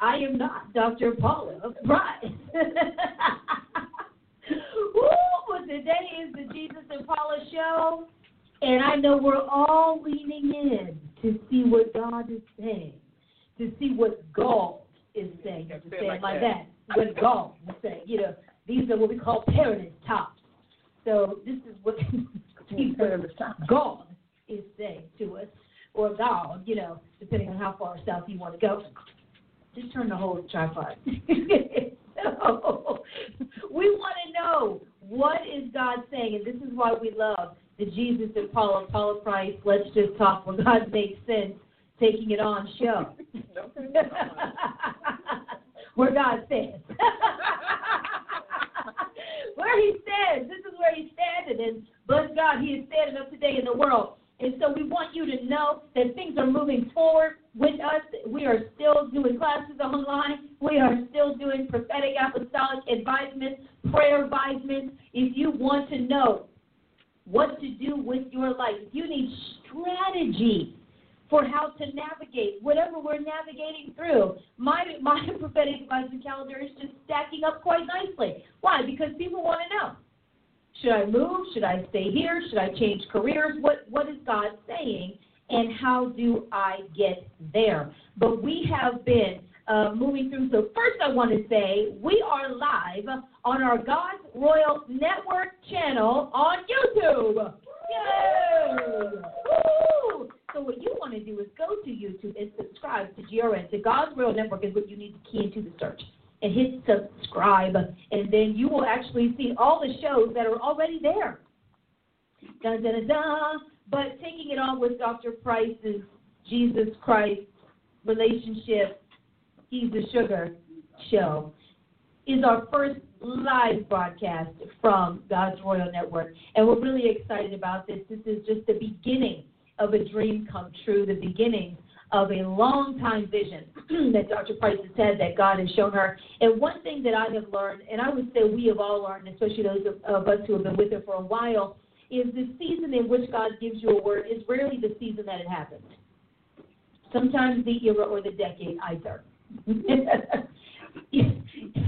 I am not Dr. Paula Price. Woo, but today is the Jesus and Paula show, and I know we're all leaning in to see what God is saying, to see what God is saying, to say it like that. that. What God is saying. You know, these are what we call paradise tops. So this is what God is saying to us, or God, you know, depending on how far south you want to go just turn the whole tripod. we want to know what is God saying, and this is why we love the Jesus and Paula, Paula Price, Let's Just Talk When God Makes Sense, taking it on show. where God stands. where He stands. This is where He's standing, and bless God, He is standing up today in the world. And so we want you to know that things are moving forward with us. We are still doing classes online. We are still doing prophetic apostolic advisements, prayer advisements. If you want to know what to do with your life, if you need strategy for how to navigate whatever we're navigating through. My my prophetic advisement calendar is just stacking up quite nicely. Why? Because people want to know. Should I move? Should I stay here? Should I change careers? What what is God saying? And how do I get there? But we have been uh, moving through. So first, I want to say we are live on our God's Royal Network channel on YouTube. Yay! Woo! So what you want to do is go to YouTube and subscribe to GRN. To God's Royal Network is what you need to key into the search and hit subscribe, and then you will actually see all the shows that are already there. Dun, dun, dun, But taking it on with Dr. Price's Jesus Christ relationship, He's the Sugar show, is our first live broadcast from God's Royal Network. And we're really excited about this. This is just the beginning of a dream come true, the beginning of a long time vision that Dr. Price has said that God has shown her. And one thing that I have learned, and I would say we have all learned, especially those of us who have been with her for a while, is the season in which God gives you a word is rarely the season that it happens. Sometimes the era or the decade, either.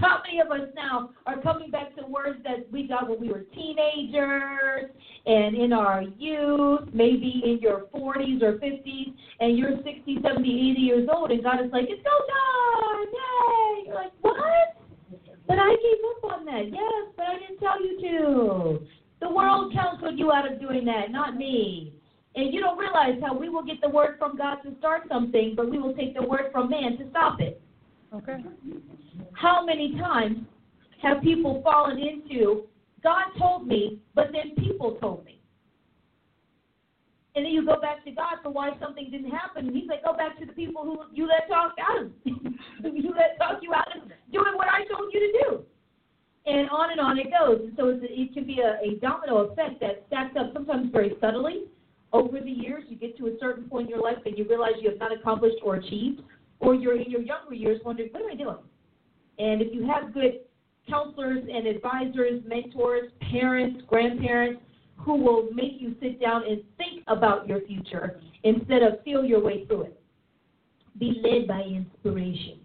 How many of us now are coming back to words that we got when we were teenagers and in our youth, maybe in your 40s or 50s, and you're 60, 70, 80 years old, and God is like, it's go time! Yay! You're like, what? But I gave up on that. Yes, but I didn't tell you to. The world counseled you out of doing that, not me. And you don't realize how we will get the word from God to start something, but we will take the word from man to stop it. Okay. How many times have people fallen into God told me, but then people told me? And then you go back to God for why something didn't happen. And He's like, go back to the people who you let talk out of you let talk you out of doing what I told you to do. And on it goes. And so it can be a, a domino effect that stacks up sometimes very subtly. Over the years, you get to a certain point in your life and you realize you have not accomplished or achieved or you're in your younger years wondering, what am I doing? And if you have good counselors and advisors, mentors, parents, grandparents who will make you sit down and think about your future instead of feel your way through it. Be led by inspiration,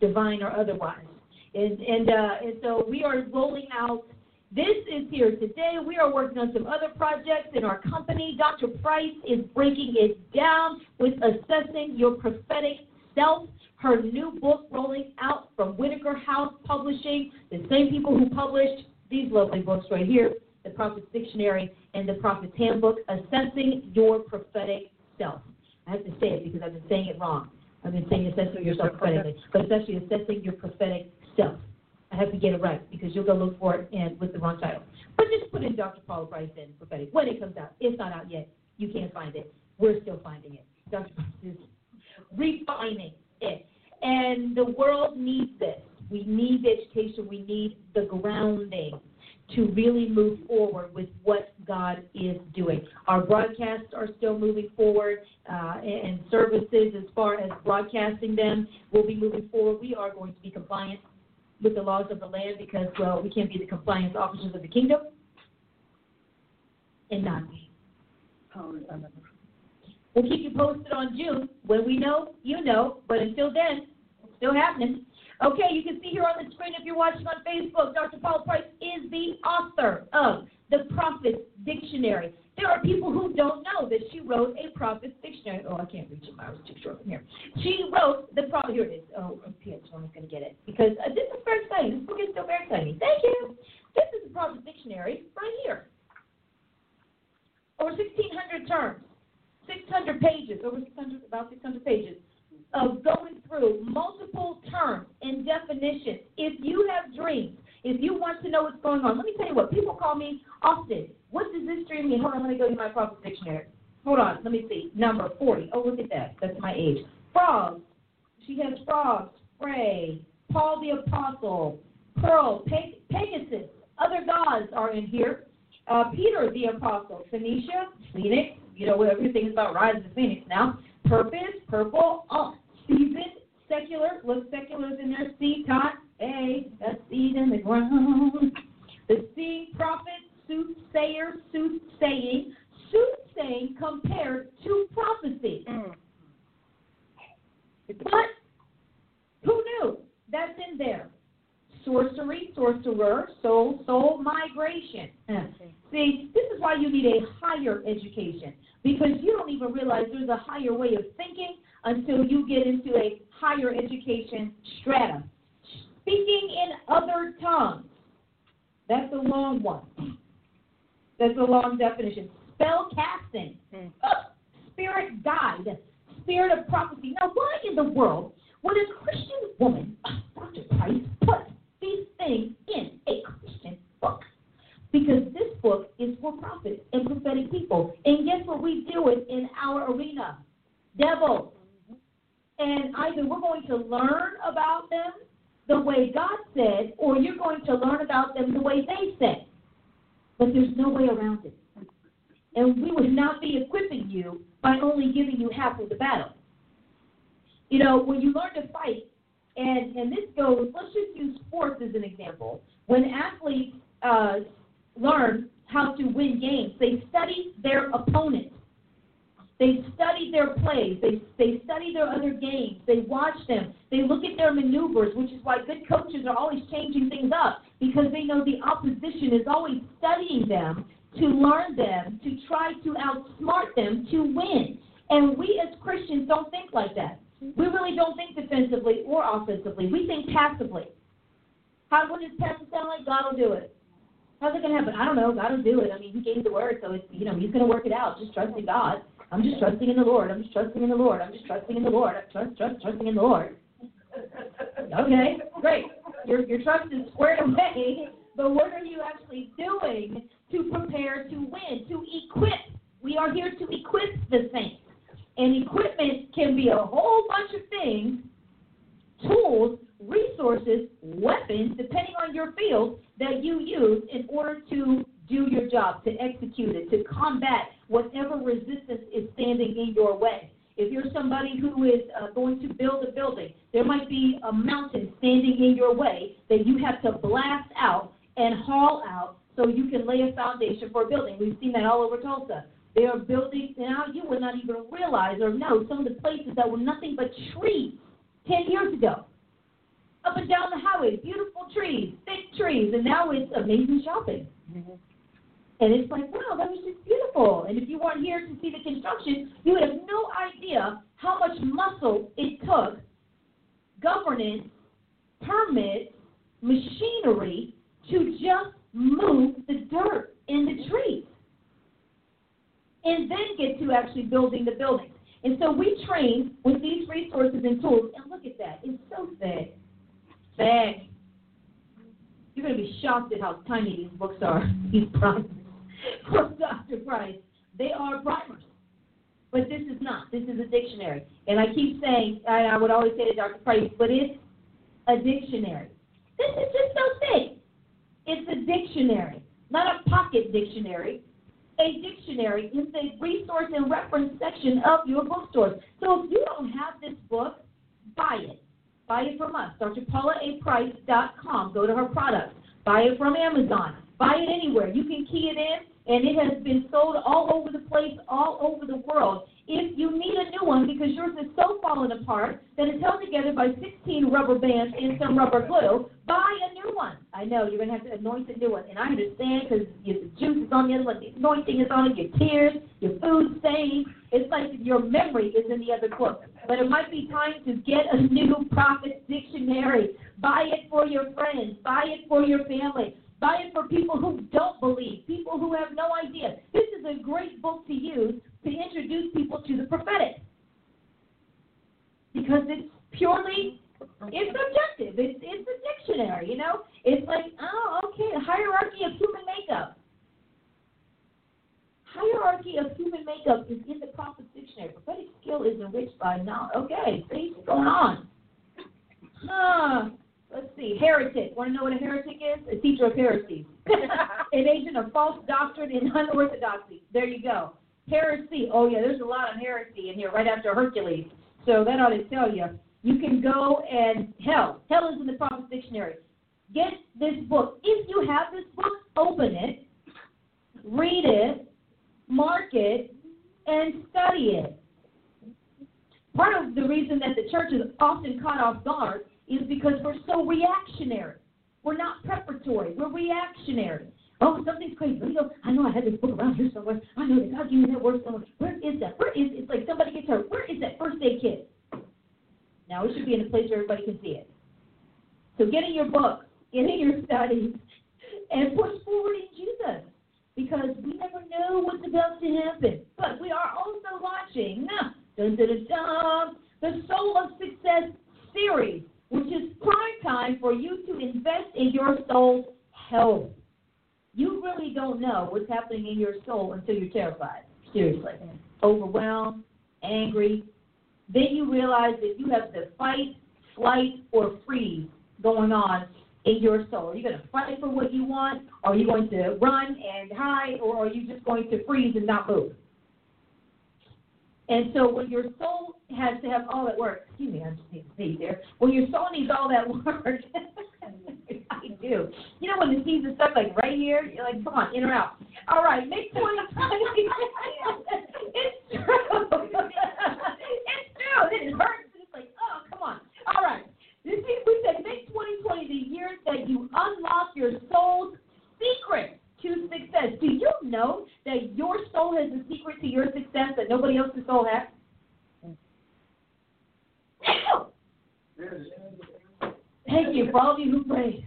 divine or otherwise. And and uh, and so we are rolling out. This is here today. We are working on some other projects in our company. Dr. Price is breaking it down with assessing your prophetic self. her new book rolling out from Whitaker House Publishing, the same people who published these lovely books right here, The Prophet's Dictionary and The Prophet's Handbook, Assessing Your Prophetic Self. I have to say it because I've been saying it wrong. I've been saying assessing yourself prophetically, but it's actually assessing your prophetic self. I have to get it right because you'll go look for it and with the wrong title. But just put in Dr. Paula Price in prophetic when it comes out. It's not out yet. You can't find it. We're still finding it. Dr. Price is refining it. And the world needs this. We need education. We need the grounding to really move forward with what God is doing. Our broadcasts are still moving forward, uh, and services as far as broadcasting them will be moving forward. We are going to be compliant with the laws of the land because, well, we can't be the compliance officers of the kingdom and not be. We'll keep you posted on June. When we know, you know. But until then, it's still happening. Okay, you can see here on the screen if you're watching on Facebook, Dr. Paula Price is the author of the Prophet's Dictionary. There are people who don't know that she wrote a Prophet's Dictionary. Oh, I can't reach it. I was too short from here. She wrote the Prophet. Here it is. Oh, PS one is going to get it because uh, this is very exciting. This book is still very exciting. Thank you. This is the Prophet's Dictionary right here. Over 1,600 terms, 600 pages, over 600, about 600 pages of going through multiple terms and definitions. If you have dreams, if you want to know what's going on, let me tell you what, people call me often. What does this dream mean? Hold on, let me go to my Prophet's Dictionary. Hold on, let me see. Number 40. Oh, look at that. That's my age. Frogs. She has frogs, spray, Paul the Apostle, Pearl, Pe- Pegasus. Other gods are in here. Uh, Peter the Apostle, Phoenicia, Phoenix. You know, what everything is about rising the Phoenix now. Purpose, purple, oh, season, secular, look, secular is in there, seed, tot, A, that's seed in the ground. The seed, prophet, soothsayer, soothsaying, soothsaying compared to prophecy. Mm. But who knew? That's in there. Sorcery, sorcerer, soul, soul migration. See, this is why you need a higher education because you don't even realize there's a higher way of thinking until you get into a higher education stratum. Speaking in other tongues. That's a long one. That's a long definition. Spell casting. Mm. Uh, spirit guide. Spirit of prophecy. Now, why in the world would a Christian woman, Dr. Price, put these things in a Christian book? Because this book is for prophets and prophetic people. And guess what we deal with in our arena? Devils. And either we're going to learn about them the way God said, or you're going to learn about them the way they said. But there's no way around it. And we would not be equipping you by only giving you half of the battle. You know, when you learn to fight, and, and this goes, let's just use sports as an example. When athletes uh, learn how to win games, they study their opponent. They study their plays. They, they study their other games. They watch them. They look at their maneuvers, which is why good coaches are always changing things up because they know the opposition is always studying them to learn them, to try to outsmart them to win. And we as Christians don't think like that. We really don't think defensively or offensively. We think passively. How what does passive sound like? God will do it. How's it gonna happen? I don't know. God will do it. I mean, He gave the word, so it's you know He's gonna work it out. Just trust in God. I'm just trusting in the Lord. I'm just trusting in the Lord. I'm just trusting in the Lord. I'm trust, trust, trusting in the Lord. Okay, great. Your your trust is squared away. But what are you actually doing to prepare to win? To equip. We are here to equip the saints. And equipment can be a whole bunch of things, tools, resources, weapons, depending on your field, that you use in order to do your job, to execute it, to combat whatever resistance is standing in your way. If you're somebody who is uh, going to build a building, there might be a mountain standing in your way that you have to blast out and haul out so you can lay a foundation for a building. We've seen that all over Tulsa. They are building, now you would not even realize or know some of the places that were nothing but trees 10 years ago. Up and down the highway, beautiful trees, thick trees, and now it's amazing shopping. And it's like, wow, that was just beautiful. And if you weren't here to see the construction, you would have no idea how much muscle it took, governance, permits, machinery to just move the dirt and the trees. And then get to actually building the buildings. And so we train with these resources and tools. And look at that. It's so thick. Thick. You're going to be shocked at how tiny these books are, these primers. For Dr. Price, they are primers. But this is not. This is a dictionary. And I keep saying, I would always say to Dr. Price, but it's a dictionary. This is just so thick. It's a dictionary, not a pocket dictionary. A dictionary is the resource and reference section of your bookstore. So if you don't have this book, buy it. Buy it from us, drpaulaaprice.com. Go to her products. Buy it from Amazon. Buy it anywhere. You can key it in, and it has been sold all over the place, all over the world. If you need a new one because yours is so falling apart that it's held together by 16 rubber bands and some rubber glue, buy a new one. I know you're going to have to anoint a new one, and I understand because the juice is on the other one, the anointing is on it, your tears, your food stains. It's like your memory is in the other book. But it might be time to get a new prophet's dictionary. Buy it for your friends. Buy it for your family. Buy it for people who don't believe, people who have no idea. This is a great book to use to introduce people to the prophetic. Because it's purely, it's objective. It's, it's a dictionary, you know? It's like, oh, okay, hierarchy of human makeup. Hierarchy of human makeup is in the prophet's dictionary. Prophetic skill is enriched by knowledge. Okay, what's going on. Ah, let's see. Heretic. Want to know what a heretic is? A teacher of heresy. An agent of false doctrine and unorthodoxy. There you go. Heresy. Oh, yeah, there's a lot of heresy in here right after Hercules. So that ought to tell you. You can go and hell. Hell is in the Prophet's Dictionary. Get this book. If you have this book, open it, read it, mark it, and study it. Part of the reason that the church is often caught off guard is because we're so reactionary. We're not preparatory. We're reactionary. Oh, something's crazy. I know I had this book around here somewhere. I know that God gave that word somewhere. Where is that? Where is it? it's like somebody gets hurt. Where is that first aid kit? Now it should be in a place where everybody can see it. So get in your book, get in your studies, and push forward in Jesus. Because we never know what's about to happen. But we are also watching the Soul of Success series, which is prime time for you to invest in your soul's health you really don't know what's happening in your soul until you're terrified. Seriously. Overwhelmed, angry. Then you realize that you have the fight, flight, or freeze going on in your soul. Are you going to fight for what you want? Are you going to run and hide? Or are you just going to freeze and not move? And so when your soul has to have all that work, excuse me, I just need to see there. When your soul needs all that work, I do. You know when the seeds are stuck like right here, you're like, come on, in or out. All right, make 2020. it's true. it's true. It hurts. It's like, oh, come on. All right. This is, we said make 2020 the year that you unlock your soul's to success. Do you know that your soul has a secret to your success that nobody else's soul has? Thank you for all of you who prayed.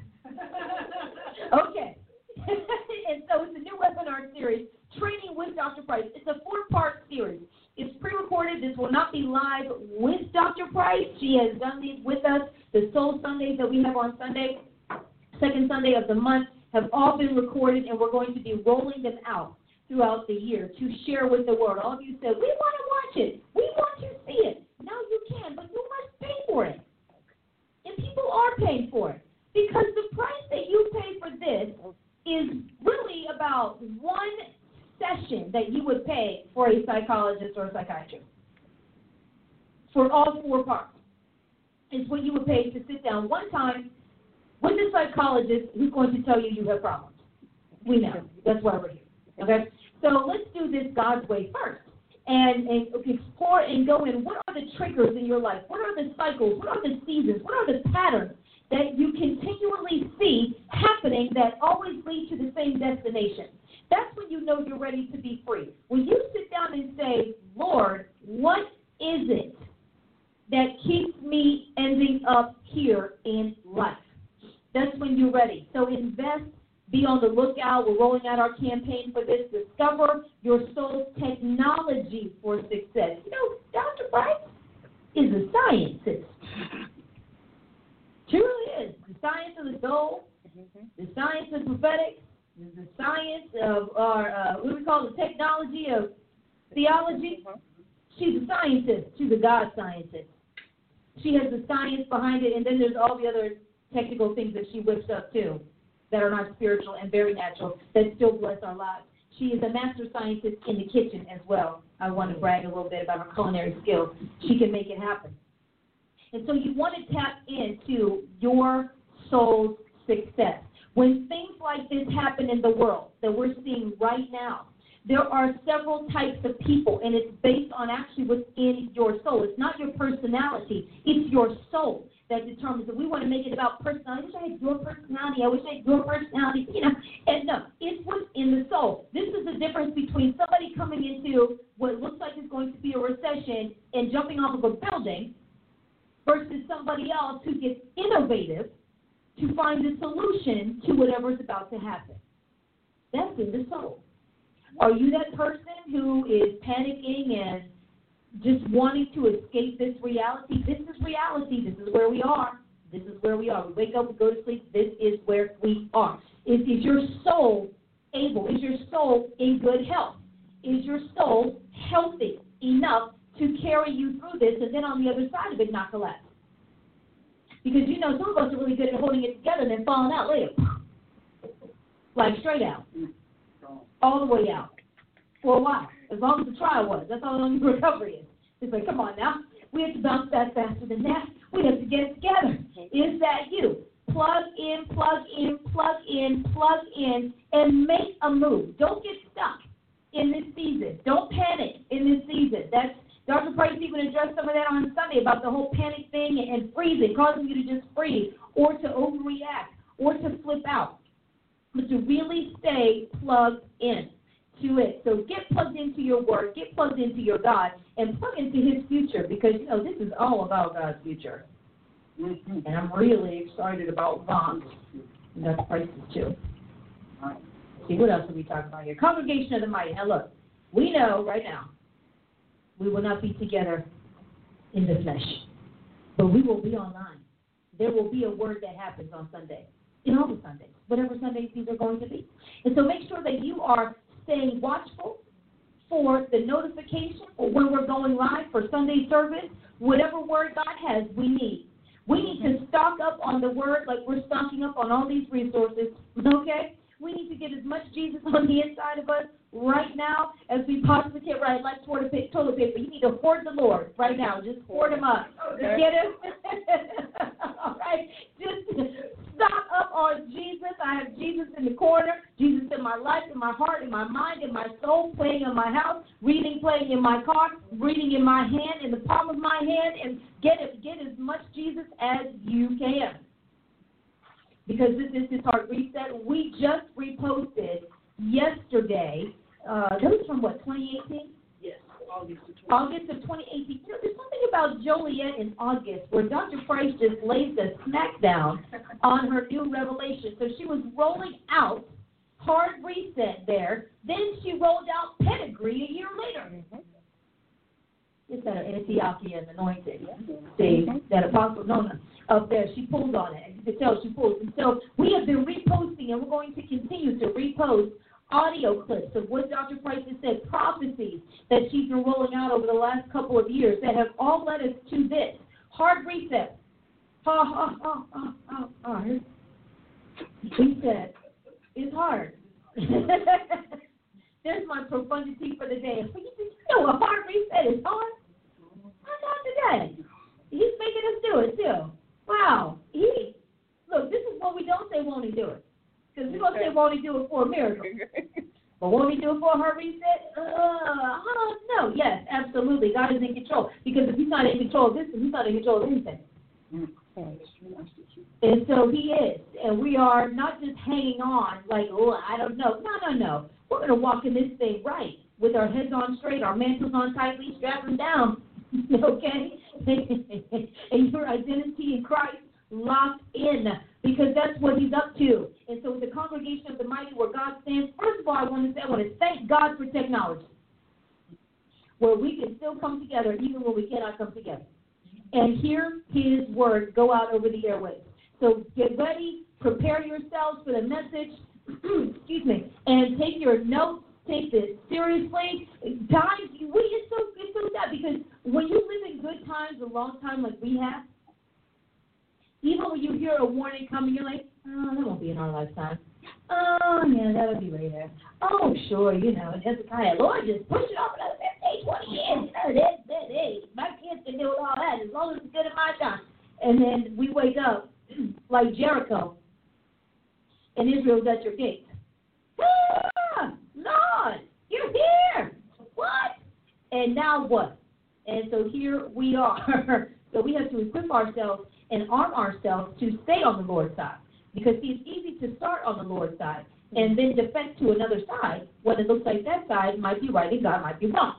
Okay. and so it's a new webinar series, Training with Dr. Price. It's a four part series. It's pre recorded. This will not be live with Dr. Price. She has done these with us. The Soul Sundays that we have on Sunday, second Sunday of the month, have all been recorded, and we're going to be rolling them out throughout the year to share with the world. All of you said, We want to watch it. We want to see it. Now you can, but you must pay for it. And people are paying for it. Because the price that you pay for this is really about one session that you would pay for a psychologist or a psychiatrist. For all four parts. Is what you would pay to sit down one time with a psychologist who's going to tell you you have problems. We know. That's why we're here. Okay? So let's do this God's way first. And, and explore and go in what are the triggers in your life? What are the cycles? What are the seasons? What are the patterns that you continually see happening that always lead to the same destination. That's when you know you're ready to be free. When you sit down and say, Lord, what is it that keeps me ending up here in life? That's when you're ready. So invest, be on the lookout. We're rolling out our campaign for this. Discover your soul's technology for success. You know, Dr. Price is a scientist truly is the science of the soul, mm-hmm. the science of prophetic, the science of our uh, what do we call the technology of theology. Mm-hmm. She's a scientist. She's a God scientist. She has the science behind it, and then there's all the other technical things that she whips up too that are not spiritual and very natural that still bless our lives. She is a master scientist in the kitchen as well. I want to brag a little bit about her culinary skills. She can make it happen. And so you want to tap into your soul's success. When things like this happen in the world that we're seeing right now, there are several types of people, and it's based on actually what's in your soul. It's not your personality, it's your soul that determines it. We want to make it about personality. I wish I had your personality. I wish I had your personality. You know, and no, it's what's in the soul. This is the difference between somebody coming into what looks like is going to be a recession and jumping off of a building versus somebody else who gets innovative to find a solution to whatever's about to happen. That's in the soul. Are you that person who is panicking and just wanting to escape this reality? This is reality. This is where we are. This is where we are. We wake up, we go to sleep. This is where we are. Is, is your soul able? Is your soul in good health? Is your soul healthy enough to carry you through this and then on the other side of it not collapse? Because you know, some of us are really good at holding it together and then falling out later. Like straight out. All the way out. For a while. As long as the trial was. That's how long the recovery is. It's like, come on now. We have to bounce back faster than that. We have to get it together. Is that you? Plug in, plug in, plug in, plug in, and make a move. Don't get stuck in this season. Don't panic in this season. That's Dr. Price even addressed some of that on Sunday about the whole panic thing and freezing, causing you to just freeze or to overreact or to flip out. But to really stay plugged in to it. So get plugged into your word, get plugged into your God, and plug into his future because you know this is all about God's future. Mm-hmm. And I'm really excited about Vons. And Dr. Price too. All right. See what else are we talking about here? Congregation of the Mighty. Now look, we know right now we will not be together in the flesh, but we will be online. There will be a word that happens on Sunday, in all the Sundays, whatever Sundays these are going to be. And so make sure that you are staying watchful for the notification for when we're going live for Sunday service. Whatever word God has, we need. We need to mm-hmm. stock up on the word like we're stocking up on all these resources, okay? We need to get as much Jesus on the inside of us right now as we possibly can. Right, like toilet paper. Toilet paper. You need to hoard the Lord right now. Just hoard him up. Oh, okay. Get him. All right. Just stock up on Jesus. I have Jesus in the corner. Jesus in my life, in my heart, in my mind, in my soul, playing in my house, reading, playing in my car, reading in my hand, in the palm of my hand, and get it. Get as much Jesus as you can. Because this is his heart reset. We just reposted yesterday uh, that was from what, 2018? Yes, August of 2018. August of 2018. You know, there's something about Joliet in August where Dr. Price just lays the smackdown on her new revelation. So she was rolling out hard reset there. Then she rolled out pedigree a year later. Mm-hmm. It's that Antiochian anointing. See, that apostle Nona up there, she pulled on it. You can tell she pulled. And so we have been reposting, and we're going to continue to repost audio clips of what Dr. Price has said, prophecies that she's been rolling out over the last couple of years that have all led us to this hard reset. Ha ha ha ha ha hard. Reset is hard. There's my profundity for the day. You know a hard reset is hard? I know today. He's making us do it too. Wow. He look, this is what we don't say won't he do it. Because we're going to say, won't he do it for a miracle? but won't he do it for her reset? Uh, know. Yes, absolutely. God is in control. Because if he's not in control of this, he's not in control of anything. And so he is. And we are not just hanging on like, oh, I don't know. No, no, no. We're going to walk in this thing right with our heads on straight, our mantles on tightly, strapped them down. okay? and your identity in Christ locked in because that's what he's up to. And so, the congregation of the mighty, where God stands, first of all, I want to say, I want to thank God for technology, where we can still come together even when we cannot come together and hear His word go out over the airwaves. So, get ready, prepare yourselves for the message, excuse me, and take your notes take this seriously. Times we it's so it's so sad because when you live in good times a long time like we have, even when you hear a warning coming, you're like, oh, that won't be in our lifetime. Oh, yeah, that'll be later. Oh, sure, you know, Hezekiah, Lord, just push it off another 15, 20 years. You know, that, that, hey, my kids can do all that as long as it's good in my time. And then we wake up like Jericho, and Israel's at your gate. Ah, Lord, you're here. What? And now what? And so here we are. so we have to equip ourselves and arm ourselves to stay on the Lord's side. Because see, it's easy to start on the Lord's side and then defect to another side when it looks like that side might be right and God might be wrong.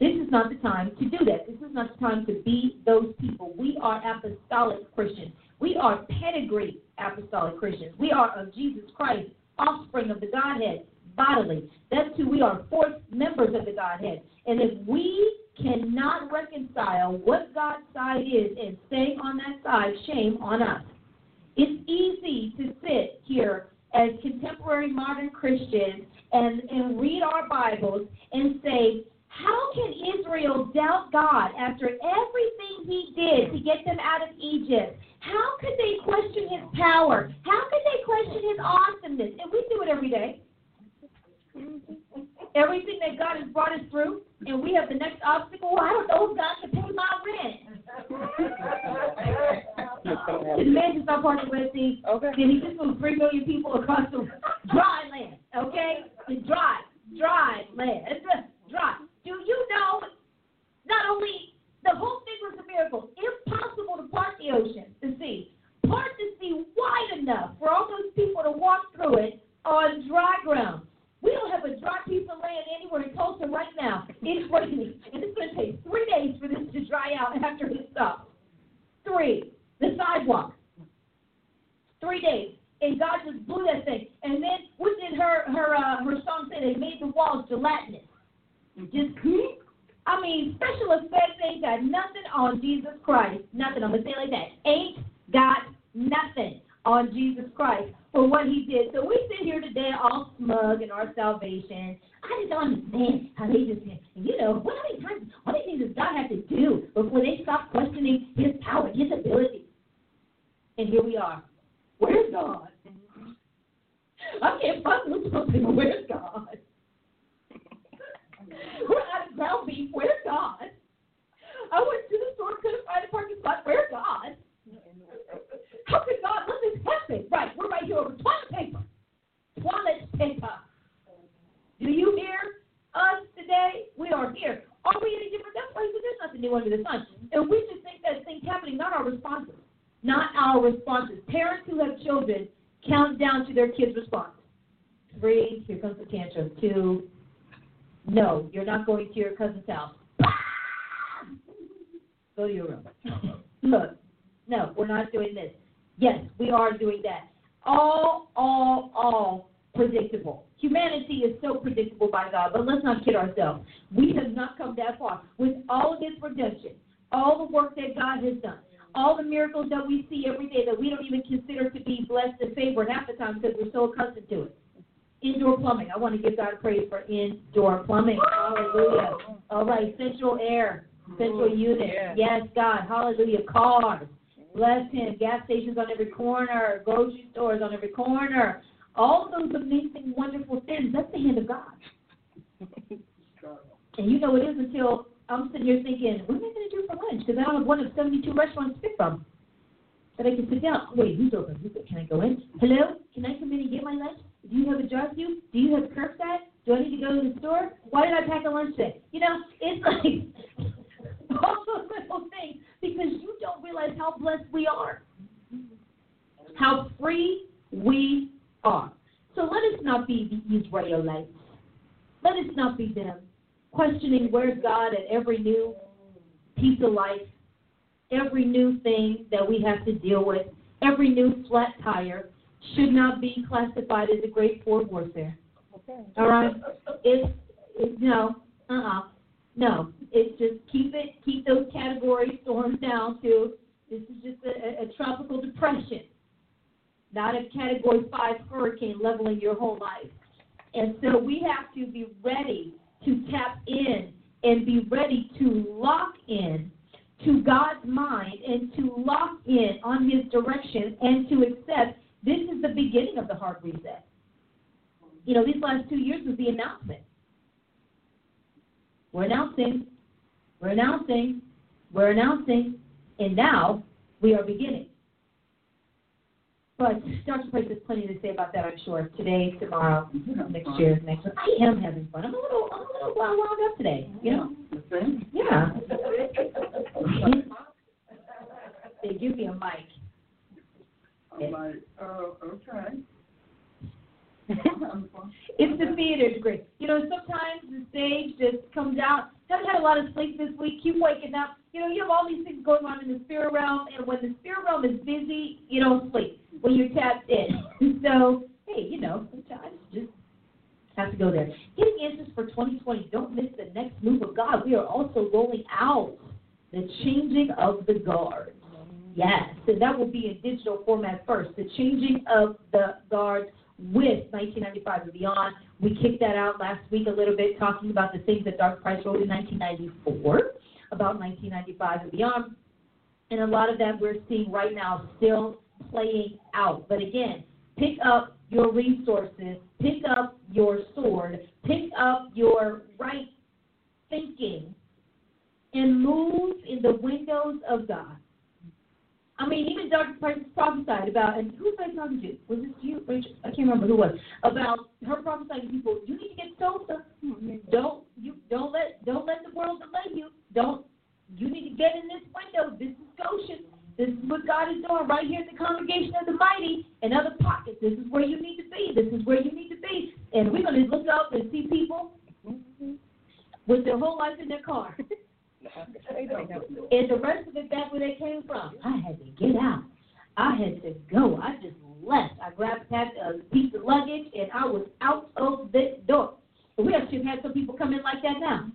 This is not the time to do that. This is not the time to be those people. We are apostolic Christians. We are pedigree apostolic Christians. We are of Jesus Christ, offspring of the Godhead, bodily. That's who we are, fourth members of the Godhead. And if we cannot reconcile what God's side is and staying on that side, shame on us. It's easy to sit here as contemporary modern Christians and, and read our Bibles and say, how can Israel doubt God after everything he did to get them out of Egypt? How could they question his power? How could they question his awesomeness? And we do it every day. Mm-hmm. Everything that God has brought us through, and we have the next obstacle. Well, I don't know if God can pay my rent. the man just part of the Red Sea. Okay. Then he just moved three million people across the dry land. Okay, the dry, dry land. It's dry. Do you know? Not only the whole thing was a miracle. Impossible to part the ocean, the sea. Part the sea wide enough for all those people to walk through it on dry ground. We don't have a dry piece of land anywhere in Tulsa right now. It's raining, and it's going to take three days for this to dry out after it stops. Three. The sidewalk. Three days. And God just blew that thing. And then what did her her uh, her song say? They made the walls gelatinous. Just I mean, special effects ain't got nothing on Jesus Christ. Nothing. I'm gonna say like that. Ain't got nothing on Jesus Christ for what he did. So we sit here today all smug in our salvation. I just don't understand how they just, you know, what how many times, how many things does God have to do before they stop questioning his power, his ability? And here we are. Where's God? I can't find something. Where's God? We're out of ground beef. Where's God? I went to the store, couldn't find a parking spot. Where's God? Could God let this happen? Right, we're right here over toilet paper. Toilet paper. Do you hear us today? We are here. Are we any different than places? There's nothing new under the sun. And we just think that things happening, not our responses. Not our responses. Parents who have children count down to their kids' response. Three, here comes the tantrum. Two, no, you're not going to your cousin's house. Go to your room. Look, no, we're not doing this. Yes, we are doing that. All, all, all predictable. Humanity is so predictable by God, but let's not kid ourselves. We have not come that far. With all of this redemption, all the work that God has done, all the miracles that we see every day that we don't even consider to be blessed and favored half the time because we're so accustomed to it. Indoor plumbing. I want to give God praise for indoor plumbing. Hallelujah. All right, central air, central unit. Yes, God. Hallelujah. Cars. Bless Him. Gas stations on every corner, grocery stores on every corner. All those amazing, wonderful things. That's the hand of God. And you know it is until I'm sitting here thinking, what am I going to do for lunch? Because I don't have one of 72 restaurants to pick from that I can sit down. Wait, who's open? Who's open? Can I go in? Hello? Can I come in and get my lunch? Do you have a drive-through? Do you have curbside? Do I need to go to the store? Why did I pack a lunch today? You know, it's like all those little things because you don't realize how blessed we are, how free we are. So let us not be the Israelites. Let us not be them, questioning where's God at every new piece of life, every new thing that we have to deal with, every new flat tire should not be classified as a grade four warfare. Okay. All right? It's, it's no, uh uh No. It's just keep it, keep those category storms down to this is just a, a, tropical depression, not a category five hurricane leveling your whole life. And so we have to be ready to tap in and be ready to lock in to God's mind and to lock in on His direction and to accept this is the beginning of the hard reset. You know, these last two years was the announcement. We're announcing, we're announcing, we're announcing, and now we are beginning. But Dr. Price has plenty to say about that, I'm sure. Today, tomorrow, next year, next week. I am having fun. I'm a little, I'm a little wound up today. You know? Yeah. they give me a mic. I'm like, oh, okay. it's the theater degree. You know, sometimes the stage just comes out. Haven't had a lot of sleep this week. Keep waking up. You know, you have all these things going on in the spirit realm, and when the spirit realm is busy, you don't sleep when you're tapped in. so, hey, you know, sometimes just have to go there. Getting answers for 2020. Don't miss the next move of God. We are also rolling out the changing of the guards. Yes, so that will be in digital format first. The changing of the guards with 1995 and beyond. We kicked that out last week a little bit, talking about the things that Dark Price wrote in 1994 about 1995 and beyond. And a lot of that we're seeing right now still playing out. But again, pick up your resources, pick up your sword, pick up your right thinking, and move in the windows of God. I mean, even Dr. Price prophesied about, and who was I talking to? Was this you, Rachel? I can't remember who it was. About her prophesying to people, you need to get up. Don't you don't let don't let the world delay you. Don't you need to get in this window. This is Goshen. This is what God is doing right here in the congregation of the mighty and other pockets. This is where you need to be. This is where you need to be. And we're to look up and see people with their whole life in their car. and the rest of it back where they came from. I had to get out. I had to go. I just left. I grabbed a piece of luggage and I was out of the door. And we actually had some people come in like that now.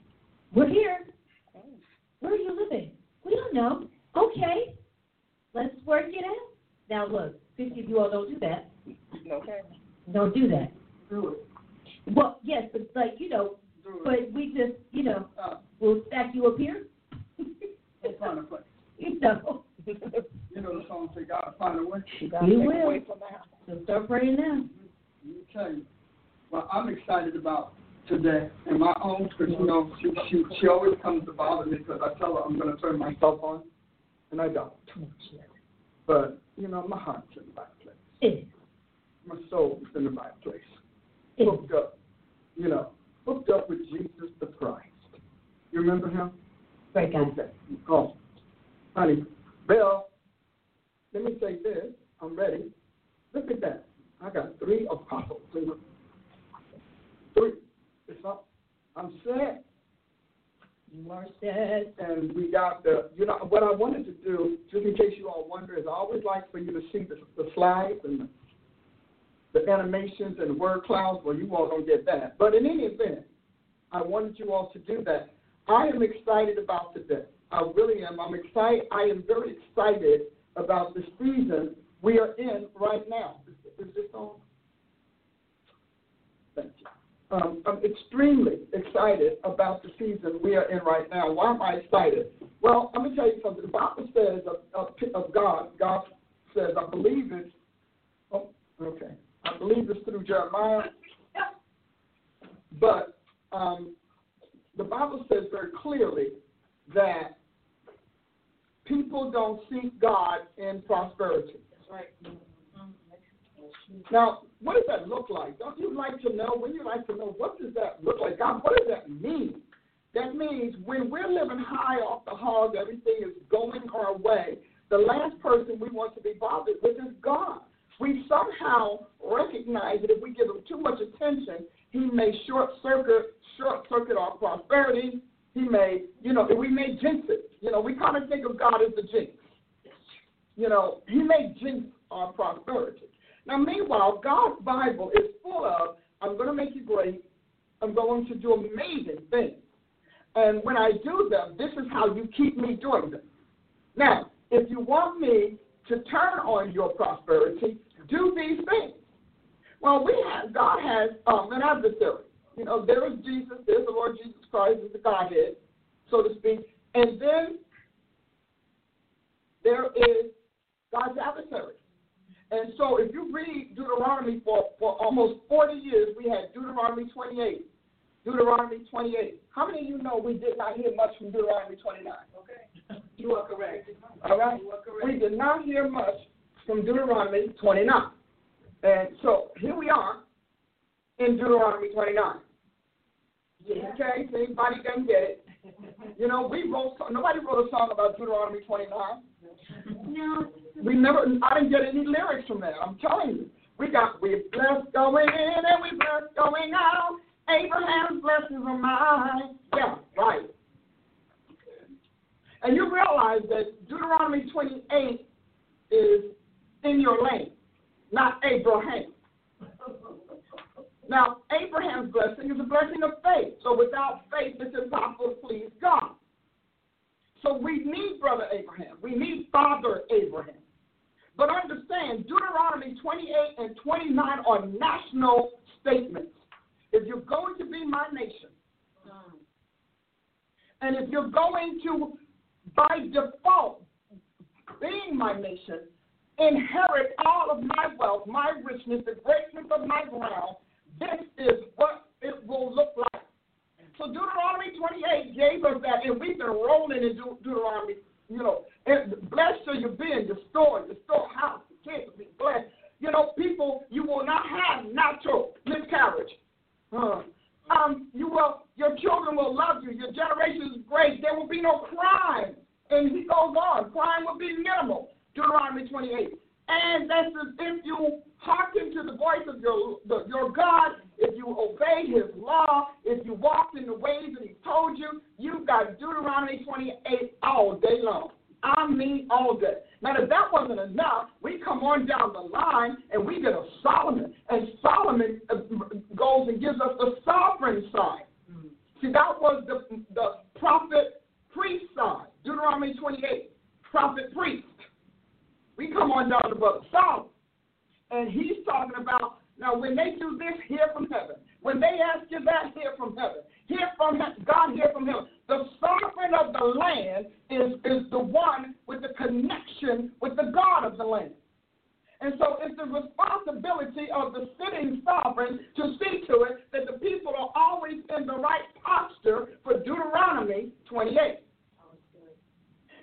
We're here. Where are you living? We don't know. Okay. Let's work it out. Now look, fifty of you all don't do that. Okay. Don't do that. Do it. Well, yes, but like you know. But we just you know Uh, we'll stack you up here. we'll find a place. you know. You know the song say God find a way. We will. So start praying now. Okay. Well, I'm excited about today and my own, because you know she she she always comes to bother me because I tell her I'm going to turn myself on, and I don't. But you know my heart's in the right place. It My soul's in the right place. is. Hooked up, you know, hooked up with Jesus the Christ. You remember him? Right, guys. Okay. Oh, honey, Bill, let me say this. I'm ready. Look at that. I got three apostles. Three. It's up. I'm set. You are set. And we got the, you know, what I wanted to do, just in case you all wonder, is I always like for you to see the, the slides and the, the animations and the word clouds. Well, you all don't get that. But in any event, I wanted you all to do that. I am excited about today. I really am. I'm excited. I am very excited about the season we are in right now. Is, is this on? Thank you. Um, I'm extremely excited about the season we are in right now. Why am I excited? Well, let me tell you something. The Bible says of, of, of God, God says, I believe it's, oh, okay. I believe it's through Jeremiah. But um, the Bible says very clearly that people don't seek God in prosperity. Now, what does that look like? Don't you like to know? When you like to know, what does that look like? God, what does that mean? That means when we're living high off the hog, everything is going our way. The last person we want to be bothered with is God. We somehow recognize that if we give him too much attention, he may short circuit short circuit our prosperity. He may, you know, we may jinx it. You know, we kind of think of God as the jinx. You know, he may jinx our prosperity. Now, meanwhile, God's Bible is full of, I'm going to make you great. I'm going to do amazing things. And when I do them, this is how you keep me doing them. Now, if you want me to turn on your prosperity, do these things. Well, we have God has um, an adversary. You know, there is Jesus, there's the Lord Jesus Christ, is the Godhead, so to speak, and then there is God's adversary. And so if you read Deuteronomy for, for almost 40 years, we had Deuteronomy 28, Deuteronomy 28. How many of you know we did not hear much from Deuteronomy 29? Okay. You are correct. All right? Correct. We did not hear much from Deuteronomy 29. And so here we are in Deuteronomy 29. Yeah. Okay, so anybody doesn't get it. You know, we wrote, nobody wrote a song about Deuteronomy 29. No. We never, I didn't get any lyrics from that. I'm telling you. We got, we blessed going in and we blessed going out. Abraham's blessings are mine. Yeah, right. And you realize that Deuteronomy 28 is in your lane, not Abraham. Now, Abraham's blessing is a blessing of faith. So without faith, it's impossible to please God. So we need Brother Abraham. We need Father Abraham. But understand, Deuteronomy 28 and 29 are national statements. If you're going to be my nation, and if you're going to, by default, being my nation, inherit all of my wealth, my richness, the greatness of my ground, this is what it will look like. So Deuteronomy 28 gave us that, and we've been rolling in De- Deuteronomy. You know, and blessed shall you be in your store, your storehouse, the kids will be blessed. You know, people, you will not have natural miscarriage. Um, you will, your children will love you. Your generation is great. There will be no crime. And he goes on, crime will be minimal. Deuteronomy 28. And that's if you hearken to the voice of your the, your God, if you obey His law, if you walk in the ways that He told you, you've got Deuteronomy 28 all day long. I mean, all day. Now, if that wasn't enough, we come on down the line and we get a Solomon, and Solomon uh, goes and gives us the sovereign side. See, that was the the prophet priest side. Deuteronomy 28, prophet priest. We come on down to Brother Solomon, and he's talking about now when they do this, hear from heaven. When they ask you that, hear from heaven. Hear from God, hear from heaven. The sovereign of the land is, is the one with the connection with the God of the land. And so it's the responsibility of the sitting sovereign to see to it that the people are always in the right posture for Deuteronomy 28.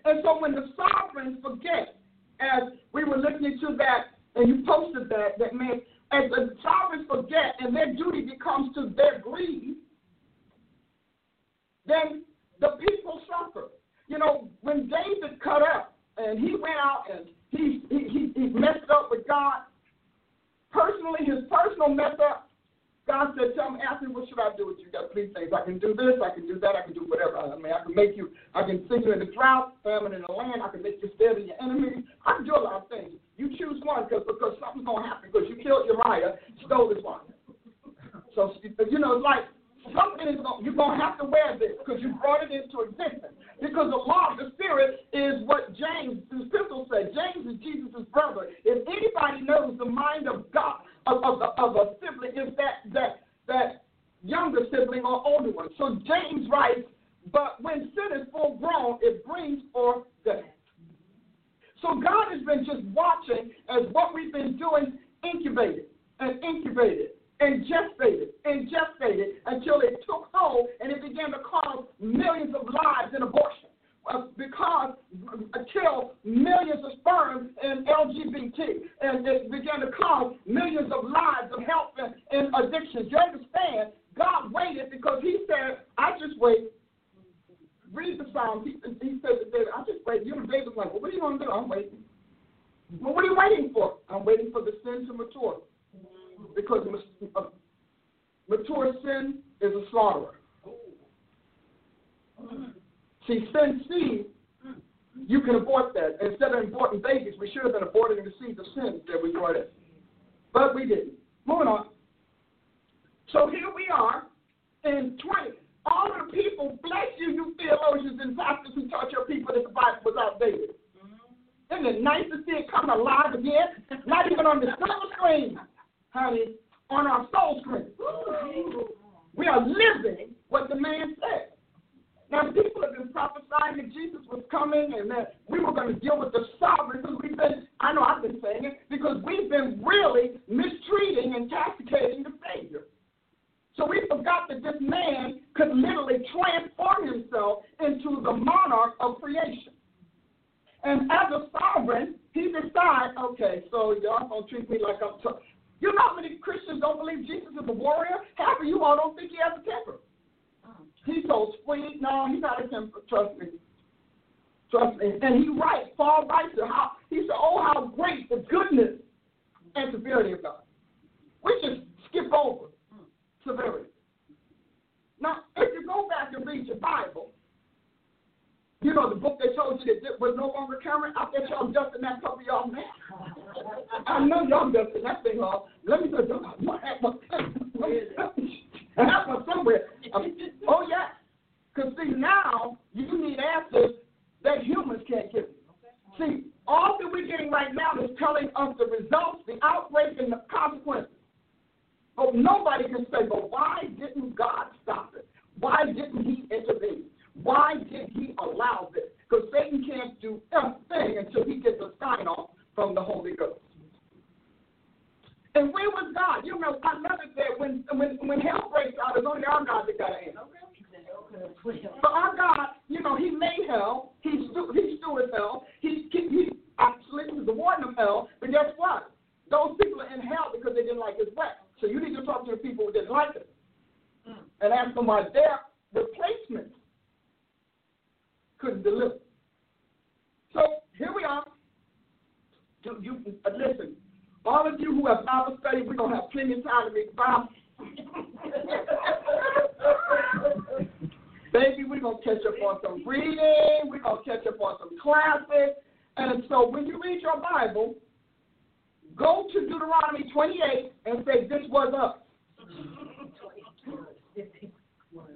And so when the sovereigns forget as we were listening to that, and you posted that, that man, as the sovereigns forget and their duty becomes to their greed, then the people suffer. You know, when David cut up and he went out and he, he, he messed up with God, personally, his personal mess up, God said, Tell me, me, what should I do with you? You got three things. I can do this, I can do that, I can do whatever. I mean, I can make you, I can send you in the drought, famine in the land, I can make you scared of your enemies. I can do a lot of things. You choose one because because something's going to happen because you killed Uriah, stole his wife. So, you know, it's like something is going, you're going to have to wear this because you brought it into existence. Because the law of the Spirit is what James, the epistle said. James is Jesus' brother. If anybody knows the mind of God, of, of, of a sibling is that that that younger sibling or older one. So James writes, but when sin is full grown, it brings forth death. So God has been just watching as what we've been doing incubated and incubated and gestated and gestated until it took hold and it began to cause millions of lives in abortion because uh, kill millions of sperm in LGBT, and it began to cause millions of lives of health and, and addictions. You understand? God waited because He said, "I just wait." Read the Psalms. He, he said "I just wait." You know, David's like, "Well, what are you going to do?" I'm waiting. Well, what are you waiting for? I'm waiting for the sin to mature, because uh, mature sin is a slaughterer. See, sin seed, you can abort that. Instead of aborting babies, we should have been aborting the seeds of sin that we brought in. But we didn't. Moving on. So here we are in 20. All the people, bless you, you theologians and pastors who taught your people that the Bible was outdated. Isn't it nice to see it come alive again? Not even on the silver screen, honey. on our soul screen. We are living what the man said. Now, people have been prophesying that Jesus was coming and that we were going to deal with the sovereign because we've been, I know I've been saying it, because we've been really mistreating and castigating the Savior. So we forgot that this man could literally transform himself into the monarch of creation. And as a sovereign, he decides, okay, so y'all gonna treat me like I'm. T- you know how many Christians don't believe Jesus is a warrior? Half of you all don't think he has a temper. He's so sweet. No, he's not a temper. Trust me. Trust me. And he writes, Paul writes to how he said, "Oh, how great the goodness and severity of God." We just skip over severity. Now, if you go back and read your Bible, you know the book they told you that was no longer current. I bet y'all dusting that of y'all now. I know y'all dusting that thing off. Let me tell you, what somewhere. Um, oh yeah, because see now you need answers that humans can't give. See, all that we're getting right now is telling us the results, the outbreak, and the consequences. But nobody can say, but why didn't God stop it? Why didn't He intervene? Why did He allow this? Because Satan can't do anything until he gets a sign off from the Holy Ghost. And where was God? You know, I love it that when when when hell breaks out, it's only our God that got an answer. But our God, you know, He made hell. He stu- He stewarded hell. He he, he actually was the warden of hell. But guess what? Those people are in hell because they didn't like His way. So you need to talk to the people who didn't like it and ask them why their replacements couldn't deliver. So here we are. You, you uh, listen. All of you who have Bible study, we're gonna have plenty of time to read Bible. Baby, we're gonna catch up on some reading. We're gonna catch up on some classes. And so when you read your Bible, go to Deuteronomy 28 and say, "This was us."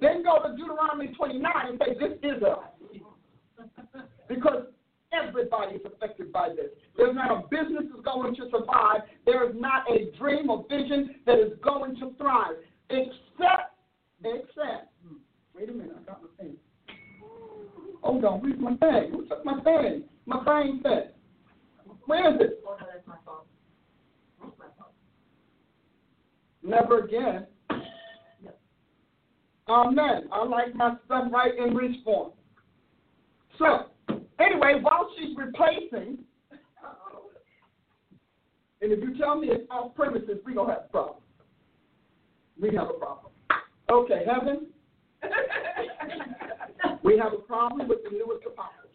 Then go to Deuteronomy 29 and say, This is us. Because everybody is affected by this. There's not a business that's going to survive. There is not a dream or vision that is going to thrive. Except, except, hmm, wait a minute, I got my thing. Hold on, where's my thing? Who took my thing? My thing thing. Where is it? Oh, no, that's my fault. Never again. Amen. I like my stuff right in rich form. So, anyway, while she's replacing, and if you tell me it's off premises, we're going to have a problem. We have a problem. Okay, heaven, we have a problem with the newest apostle.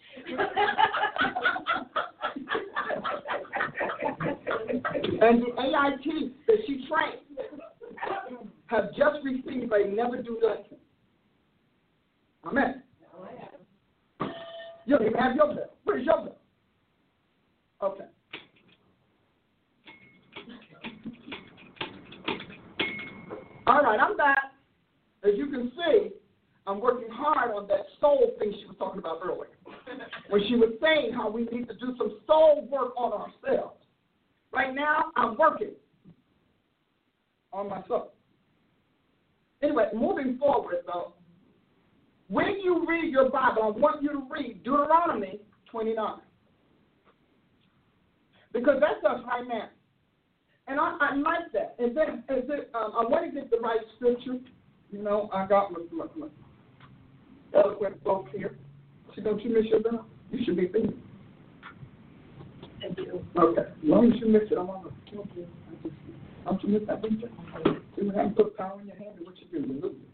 and the AIT that she trained have just received a never do lesson. Amen. You don't even have your bill. Where's your bill? Okay. All right, I'm back. As you can see, I'm working hard on that soul thing she was talking about earlier. when she was saying how we need to do some soul work on ourselves. Right now, I'm working on myself. Anyway, moving forward, though, when you read your Bible, I want you to read Deuteronomy 29. Because that's us right now. And I, I like that. Is it, is it, um, I want to get the right scripture. You know, I got my, my, my eloquent folks here. So don't you miss your bell? You should be thinking. Thank you. Okay. As long as you miss it, I want to. Don't you miss that picture? See what happens? Put power in your hand and what you do. You lose it.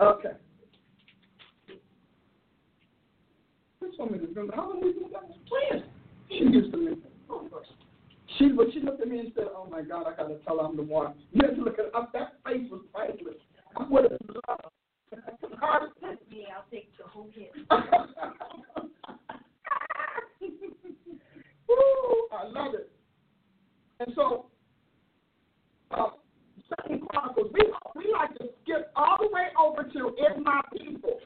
Okay. This woman is going how long we been this? She used to miss it. She, but she looked at me and said, "Oh my God, I got to tell her I'm the one." You have to look at her. That face was priceless. I would have loved. Me, I'll take the whole hit. Woo, I love it. And so, uh, Second Chronicles. We, we like to skip all the way over to if my people.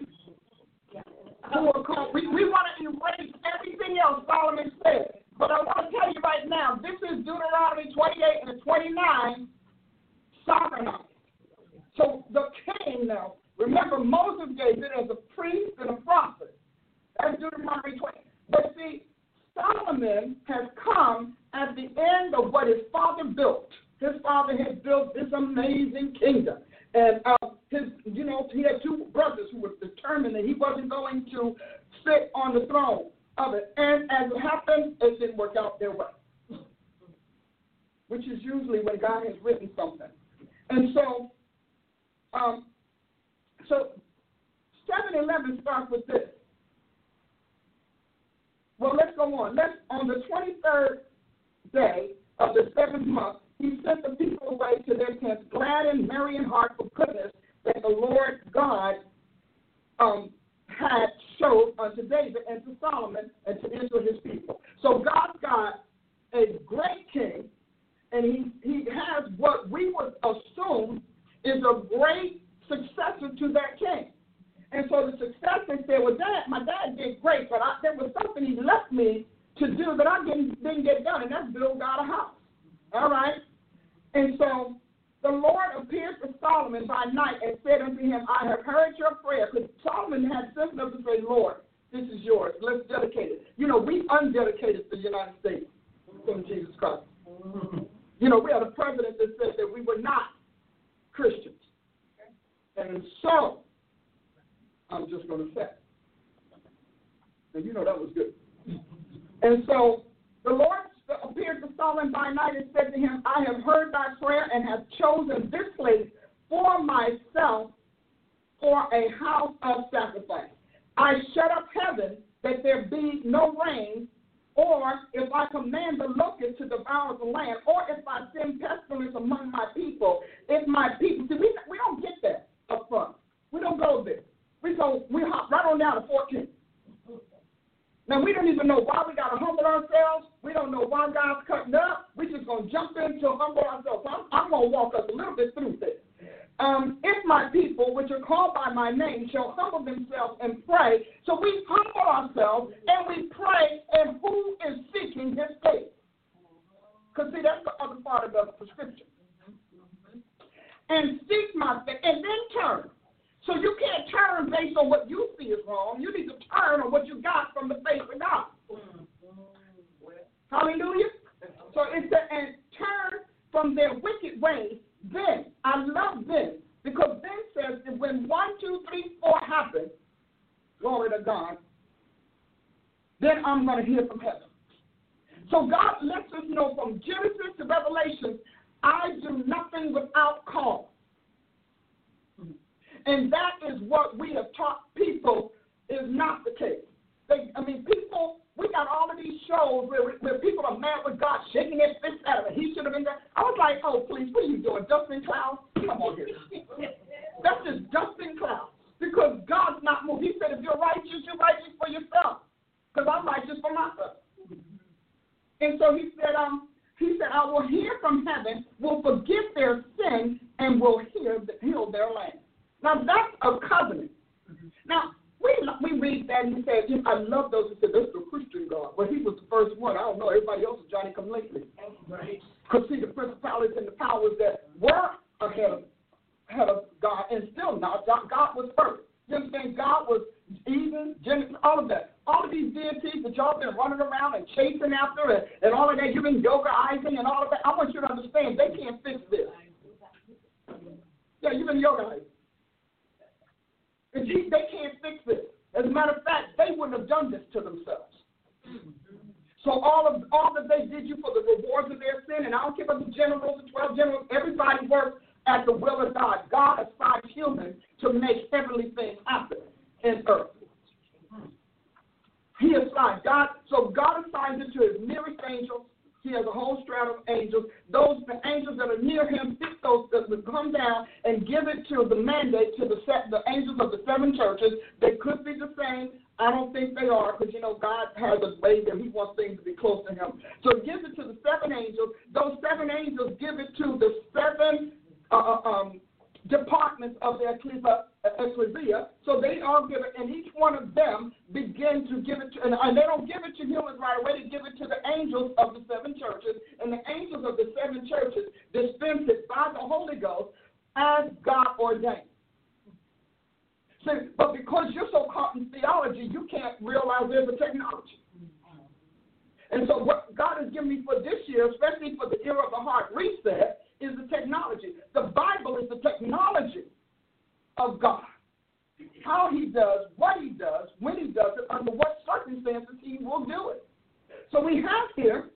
Who are called, we, we want to erase everything else Solomon said. But I want to tell you right now, this is Deuteronomy 28 and 29, Solomon. So the king now, remember Moses gave it as a priest and a prophet. That's Deuteronomy 28. But see, Solomon has come at the end of what his father built. His father had built this amazing kingdom. And uh, his, you know, he had two brothers who were determined that he wasn't going to sit on the throne of it. And as it happened, it didn't work out their way, which is usually when God has written something. And so, um, so 7-Eleven starts with this. Well, let's go on. Let's on the 23rd day of the seventh month, he sent the people away to their tents, glad and merry in heart for goodness that the Lord God um, had showed unto David and to Solomon and to Israel his people. So God got a great king, and he, he has what we would assume is a great successor to that king. And so the successor said, Well, Dad, my dad did great, but I, there was something he left me to do that I didn't, didn't get done, and that's build God a house. All right? And so the Lord appeared to Solomon by night and said unto him, I have heard your prayer. Because Solomon had sense enough to say, Lord, this is yours. Let's dedicate it. You know, we undedicated the United States from Jesus Christ. You know, we had a president that said that we were not Christians. And so, I'm just going to say, and you know that was good. And so the Lord appeared to Solomon by night and said to him, I have heard thy prayer and have chosen this place for myself for a house of sacrifice. I shut up heaven that there be no rain, or if I command the locust to devour the land, or if I send pestilence among my people, if my people see we we don't get that up front. We don't go there. We go we hop right on down to 14. Now we don't even know why we gotta humble ourselves. We don't know why God's cutting up. We're just gonna jump in to humble ourselves. I'm, I'm gonna walk us a little bit through this. Um, if my people, which are called by my name, shall humble themselves and pray, so we humble ourselves and we pray, and who is seeking His face? Because see, that's the other part of the prescription. And seek my face, and then turn. So you can't turn based on what you see is wrong. You need to turn on what you got from the face of God. Hallelujah. So it's the and turn from their wicked ways. Then I love this because then says that when one, two, three, four happen, glory to God, then I'm going to hear from heaven. So God lets us know from Genesis to Revelation, I do nothing without cause. And that is what we have taught people is not the case. They, I mean, people, we got all of these shows where, where people are mad with God, shaking their fists at him. He should have been there. I was like, oh, please, what are you doing? Dusting clouds? Come on here. That's just dusting clouds. Because God's not moved. He said, if you're righteous, you're righteous for yourself. Because I'm righteous for myself. And so he said, um, he said, I will hear from heaven, will forgive their sin, and will heal, heal their land. Now that's a covenant. Mm-hmm. Now we we read that and he said, I love those who said that's the Christian God. Well, he was the first one. I don't know. Everybody else is Johnny come lately. Right. Because see, the principalities and the powers that were ahead of ahead of God and still not. God was first. You understand? God was even, Genesis, all of that. All of these deities that y'all been running around and chasing after and, and all of that, you've been yogaizing and all of that. I want you to understand they can't fix this. Yeah, you've been yogaizing. They can't fix this. As a matter of fact, they wouldn't have done this to themselves. So all of all that they did you for the rewards of their sin, and I don't care about the generals, the twelve generals, everybody works at the will of God. God assigned humans to make heavenly things happen in earth. He assigned God, so God assigns it to his nearest angels, he has a whole strata of angels. Those the angels that are near him pick those that would come down and give it to the mandate to the set, the angels of the seven churches. They could be the same. I don't think they are because you know God has a way that He wants things to be close to Him. So He gives it to the seven angels. Those seven angels give it to the seven uh, uh um, departments of the ecclesia. So they all give it, and each one of them begin to give it to, and, and they don't give it to humans right away. They give it to the angels of the seven churches, and the angels of the seven churches dispense it by the Holy Ghost as God ordained. See, but because you're so caught in theology, you can't realize there's a technology. And so, what God has given me for this year, especially for the era of the heart reset, is the technology. The Bible of God. How He does, what He does, when He does it, under what circumstances He will do it. So we have here,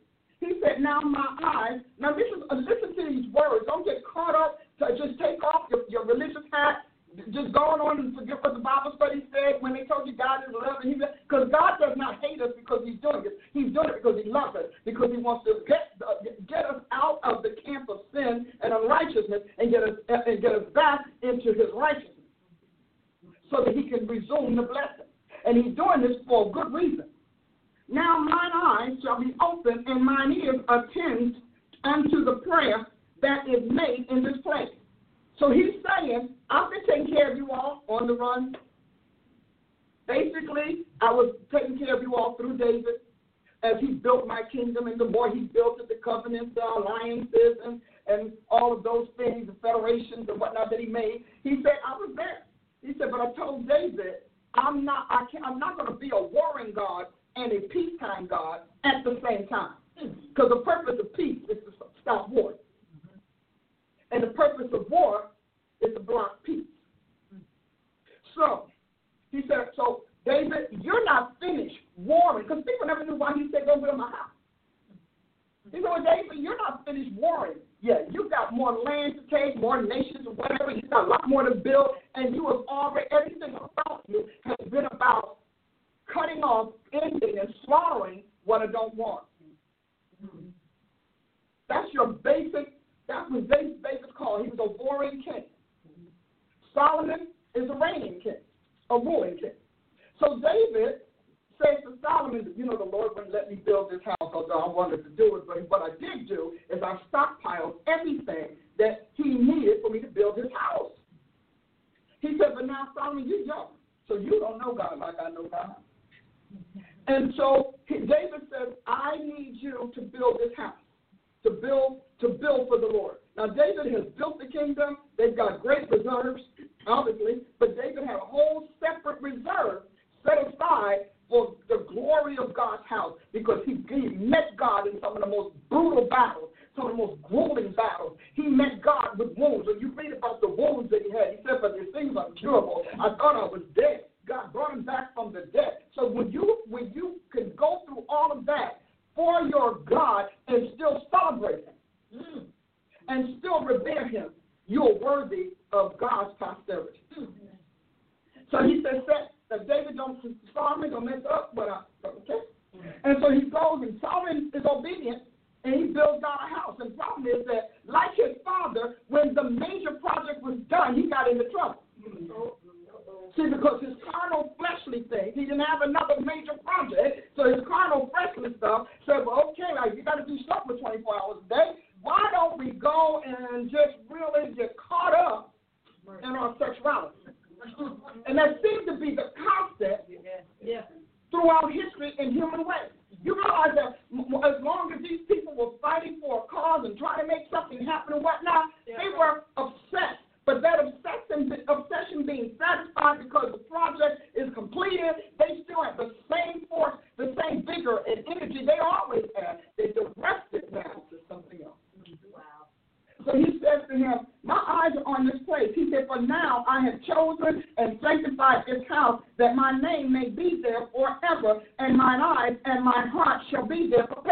He said, "Now my eyes." Now this is uh, listen to these words. Don't get caught up. To just take off your, your religious hat just going on and forget what the Bible study said when they told you God is love and because God does not hate us because He's doing it. He's doing it because He loves us because He wants to get get us out of the camp of sin and unrighteousness and get us and get us back into His righteousness so that He can resume the blessing. And He's doing this for a good reason. Now mine eyes shall be open and mine ears attend unto the prayer that is made in this place. So he's saying, I've been taking care of you all on the run. Basically, I was taking care of you all through David as he built my kingdom, and the more he built it, the covenants, the alliances, and, and all of those things, the federations and whatnot that he made. He said, I was there. He said, but I told David, I'm not, I can't, I'm not going to be a warring God and a peacetime God at the same time. Because the purpose of peace is to stop war. And the purpose of war is to block peace. So, he said, so David, you're not finished warring, because people never knew why he said, go build my house. He said, well, David, you're not finished warring. Yeah, you got more land to take, more nations whatever. You got a lot more to build, and you have already, everything about you has been about cutting off, ending, and slaughtering what I don't want. That's your basic that was David's basic call. He was a warring king. Solomon is a reigning king, a ruling king. So David says to Solomon, you know, the Lord wouldn't let me build this house, although I wanted to do it. But what I did do is I stockpiled everything that he needed for me to build his house. He said, but now Solomon, you're young, so you don't know God like I know God. And so David says, I need you to build this house to build to build for the Lord. Now David has built the kingdom. They've got great reserves, obviously, but David had a whole separate reserve set aside for the glory of God's house because he, he met God in some of the most brutal battles, some of the most grueling battles. He met God with wounds. When you read about the wounds that he had, he said, "But these things are curable. I thought I was dead." God brought him back from the dead. So when you when you can go through all of that for your God and still celebrate Him mm. and still revere Him, you're worthy of God's posterity. Mm. So he says that David don't Solomon don't mess up, but I, okay. And so he goes and Solomon is obedient and he builds God a house. And the problem is that, like his father, when the major project was done, he got into trouble. See, because his carnal fleshly thing, he didn't have another major project, so his carnal fleshly stuff said, well, okay, like, you got to do something for 24 hours a day. Why don't we go and just really get caught up in our sexuality? And that seems to be the constant throughout history in human ways. You realize that as long as these people were fighting for a cause and trying to make something happen and whatnot, they were obsessed but that obsession, obsession being satisfied because the project is completed, they still have the same force, the same vigor and energy they always had. They direct it now to something else. Wow. So he says to him, My eyes are on this place. He said, For now I have chosen and sanctified this house that my name may be there forever, and mine eyes and my heart shall be there perpetually.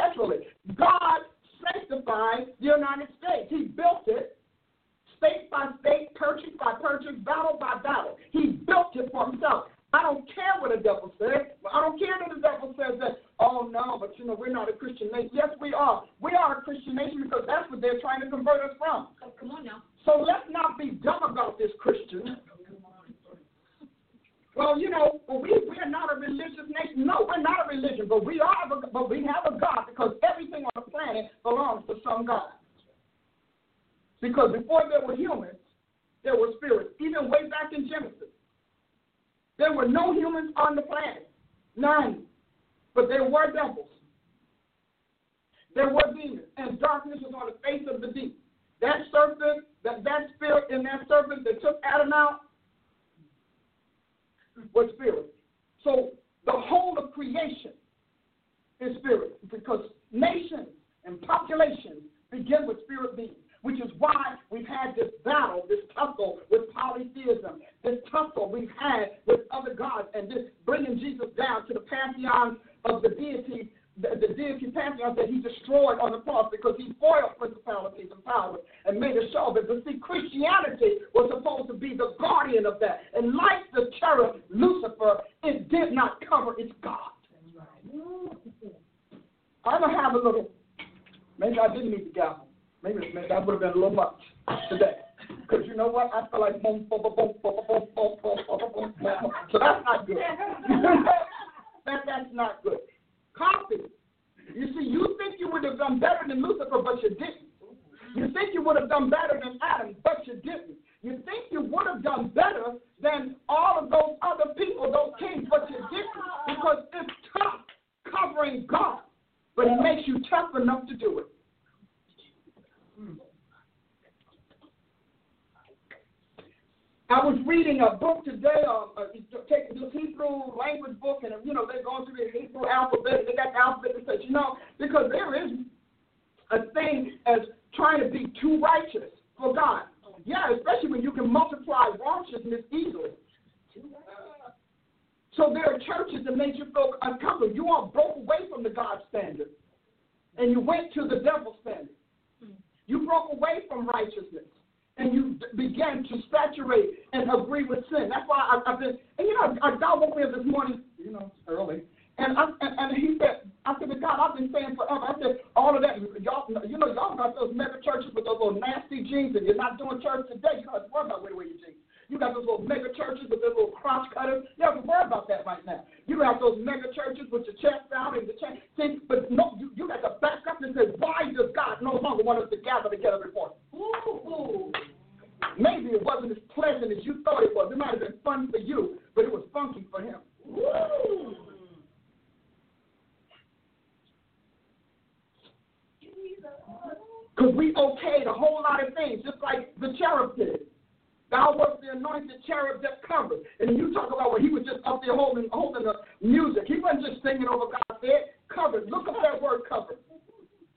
Holding holding the music. He wasn't just singing over God's head. Covered. Look up that word covered.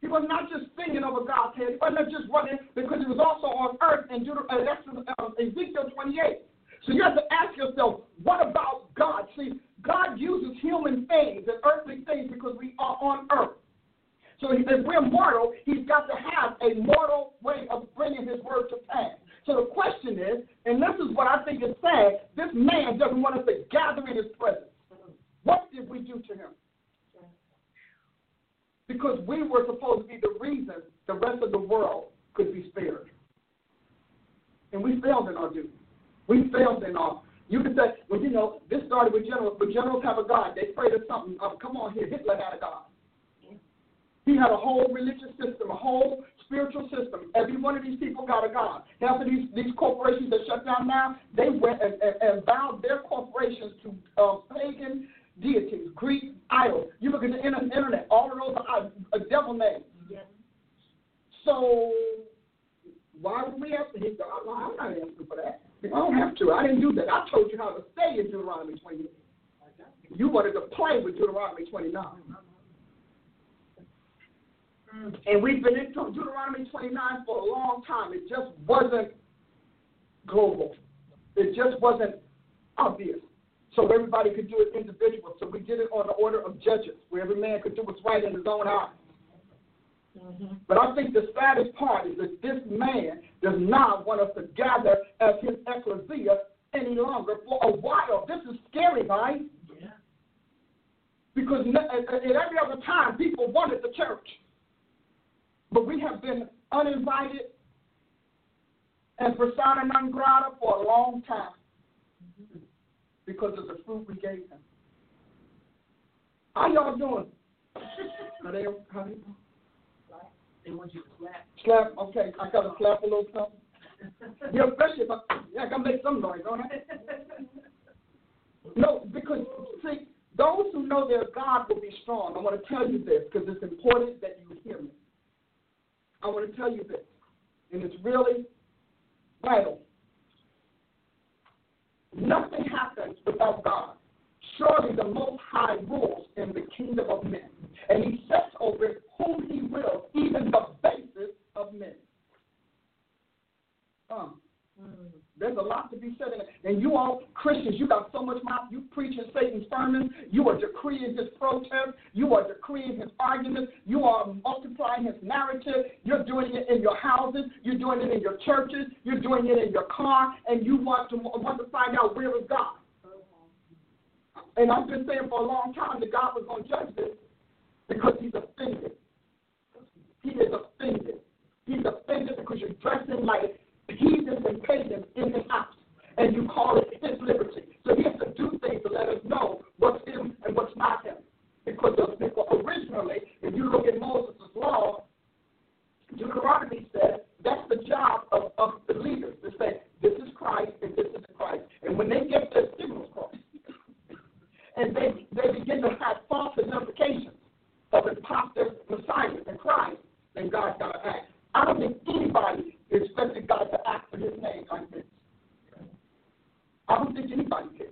He was not just singing over God's head. He wasn't just running because he was also on earth in Deut- uh, uh, Ezekiel 28. So you have to ask yourself, what about God? See, God uses human things and earthly things because we are on earth. So if we're mortal, he's got to have a mortal way of bringing his word to pass. So the question is, and this is what I think is sad, this man doesn't want us to gather in his presence. What did we do to him? Because we were supposed to be the reason the rest of the world could be spared. And we failed in our duty. We failed in our. You could say, well, you know, this started with generals, but generals have a God. They pray to something. Oh, come on here. Hitler had a God. He had a whole religious system, a whole spiritual system. Every one of these people got a God. Of these, these corporations that shut down now, they went and, and, and their corporations to uh, pagan deities, Greek idols. You look at the internet, all of those are devil names. So why would we have to hit God? I'm not asking for that. I don't have to. I didn't do that. I told you how to stay in Deuteronomy 28. You wanted to play with Deuteronomy 29. And we've been in Deuteronomy 29 for a long time. It just wasn't global. It just wasn't obvious. So everybody could do it individually. So we did it on the order of judges, where every man could do what's right in his own eyes. Mm-hmm. But I think the saddest part is that this man does not want us to gather as his ecclesia any longer for a while. This is scary, right? Yeah. Because at every other time, people wanted the church. But we have been uninvited and persona non grata for a long time because of the fruit we gave them. How y'all doing? Are they, how you They want you to clap. Slap, okay. I got to clap a little something. yeah, especially if I, yeah, I got to make some noise, don't I? no, because, see, those who know their God will be strong. I want to tell you this because it's important that you hear me. I want to tell you this, and it's really vital. Nothing happens without God. Surely the Most High rules in the kingdom of men, and he sets over whom he will, even the basis of men. Um, there's a lot to be said in it. And you all, Christians, you got so much mouth. You preaching Satan's sermons. You are decreeing his protest. You are decreeing his arguments. You are multiplying his narrative. You're doing it in your houses. You're doing it in your churches. You're doing it in your car. And you want to want to find out where is God. And I've been saying for a long time that God was going to judge this because he's offended. He is offended. He's offended because you're dressing like heathens and pagans in the house, and you call it his liberty. So he has to do things to let us know what's him and what's not him. Because originally, if you look at Moses' law, Deuteronomy says that's the job of, of the leaders to say, this is Christ and this is Christ. And when they get their signals crossed, and they, they begin to have false identifications of imposter messiahs and Christ, then God's got to act. I don't think anybody expected God to act for his name like this. I don't think anybody did.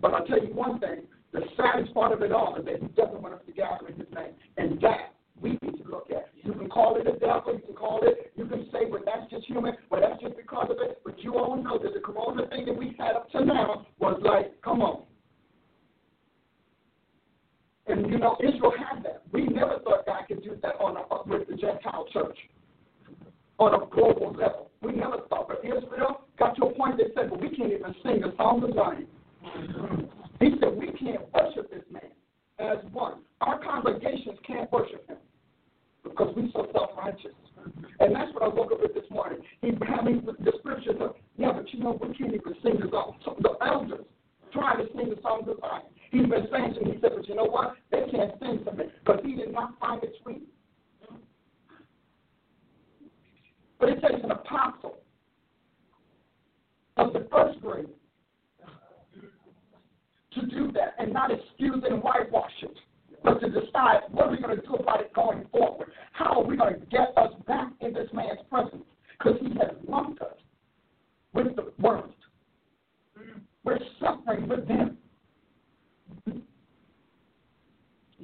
But I'll tell you one thing, the saddest part of it all is that he doesn't want us to gather in his name. And that we need to look at. You can call it a devil, you can call it, you can say, well, that's just human, well, that's just because of it. But you all know that the corona thing that we had up to now was like, come on. And you know, Israel had that. We never thought God could do that on a, with the Gentile church on a global level. We never thought, but Israel got to a point they said, well, we can't even sing the song of Zion. He said, we can't worship this man as one. Our congregations can't worship him because we're so self-righteous. And that's what I woke up with this morning. He having the scriptures of, yeah, but you know, we can't even sing the song. So the elders trying to sing the songs of Zion. He's been saying to me, he said, but you know what? They can't sing to me because he did not find it sweet. But it takes an apostle of the first grade to do that and not excuse and whitewash it, but to decide what are we going to do about it going forward. How are we going to get us back in this man's presence? Because he has lumped us with the world. We're suffering with them.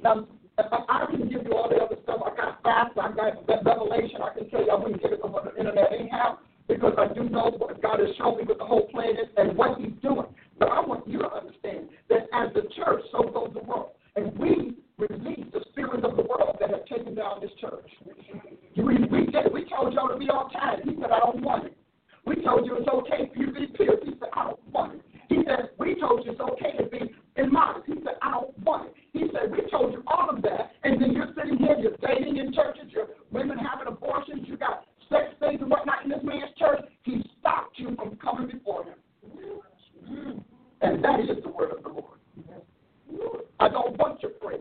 Now, I can give you all the other stuff. I got facts. I got revelation. I can tell you I wouldn't give it over the internet anyhow because I do know what God has shown me with the whole planet and what He's doing. But I want you to understand that as the church, so goes the world. And we release the spirit of the world that has taken down this church. We, we told y'all to be all tired. He said, I don't want it. We told you it's okay for you to be pure. He said, I don't want it. He said, we told you it's okay to be immodest. He said, I don't want it. He said, we told you all of that, and then you're sitting here, you're dating in churches, you're women having abortions, you got sex things and whatnot in this man's church. He stopped you from coming before him. And that is the word of the Lord. I don't want your praise.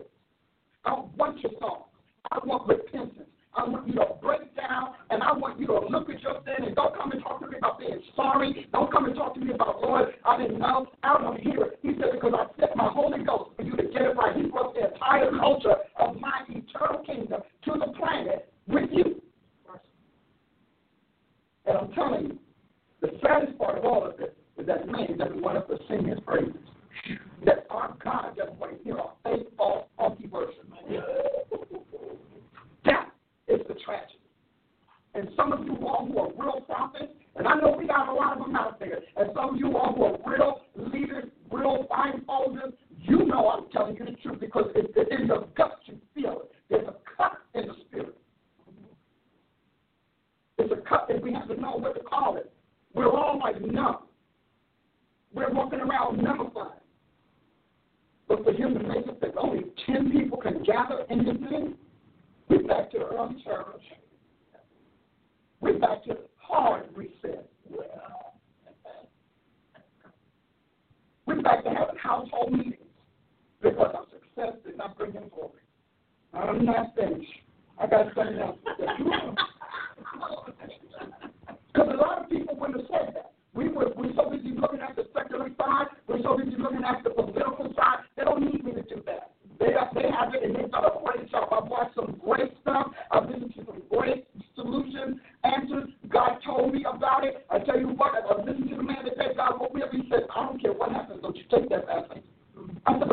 I don't want your song. I want repentance. I want you to break down, and I want you to look at your sin and don't come and talk to me about being sorry. Don't come and talk to me about, Lord, I didn't know. I don't hear it. He said, because I sent my Holy Ghost for you to get it right. He brought the entire culture of my eternal kingdom to the planet with you. And I'm telling you, the saddest part of all of this is that man doesn't want us to sing his praises. That our God doesn't want to hear our faith, false, funky worship. Is the tragedy. And some of you all who are real prophets, and I know we got a lot of them out there, and some of you all who are real leaders, real blindfolders, you know I'm telling you the truth because it, it, in your gut you feel it. There's a cut in the spirit. It's a cut that we have to know what to call it. We're all like numb. We're walking around numbified. But for him to make it that only 10 people can gather in his name, we're back to early church. We're back to hard reset. We're back to having household meetings because our success did not bring him glory. I'm not finished. I got something else to say. Because a lot of people wouldn't have said that. We were we're so busy looking at the secular side, we're so busy looking at the political side, they don't need me to do that. They, are, they have it in got a great shop. I bought some great stuff. I've listened to some great solutions, answers. God told me about it. I tell you what, I listened to the man that said God woke me up. He said, I don't care what happens, don't you take that passing. I said,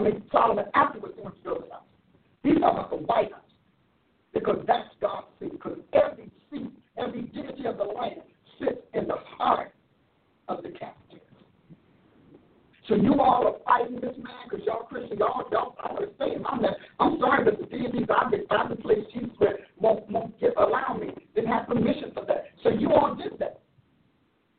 I mean, Solomon afterwards went to build it house. He's talking about the white house. Because that's God's seat. Because every seat, every dignity of the land sits in the heart of the capital. So you all are fighting this man because y'all Christian, y'all, y'all, I want to. I'm, that, I'm sorry, but the deities I've been, I've been placed Jesus with won't, won't give, allow me. Didn't have permission for that. So you all did that.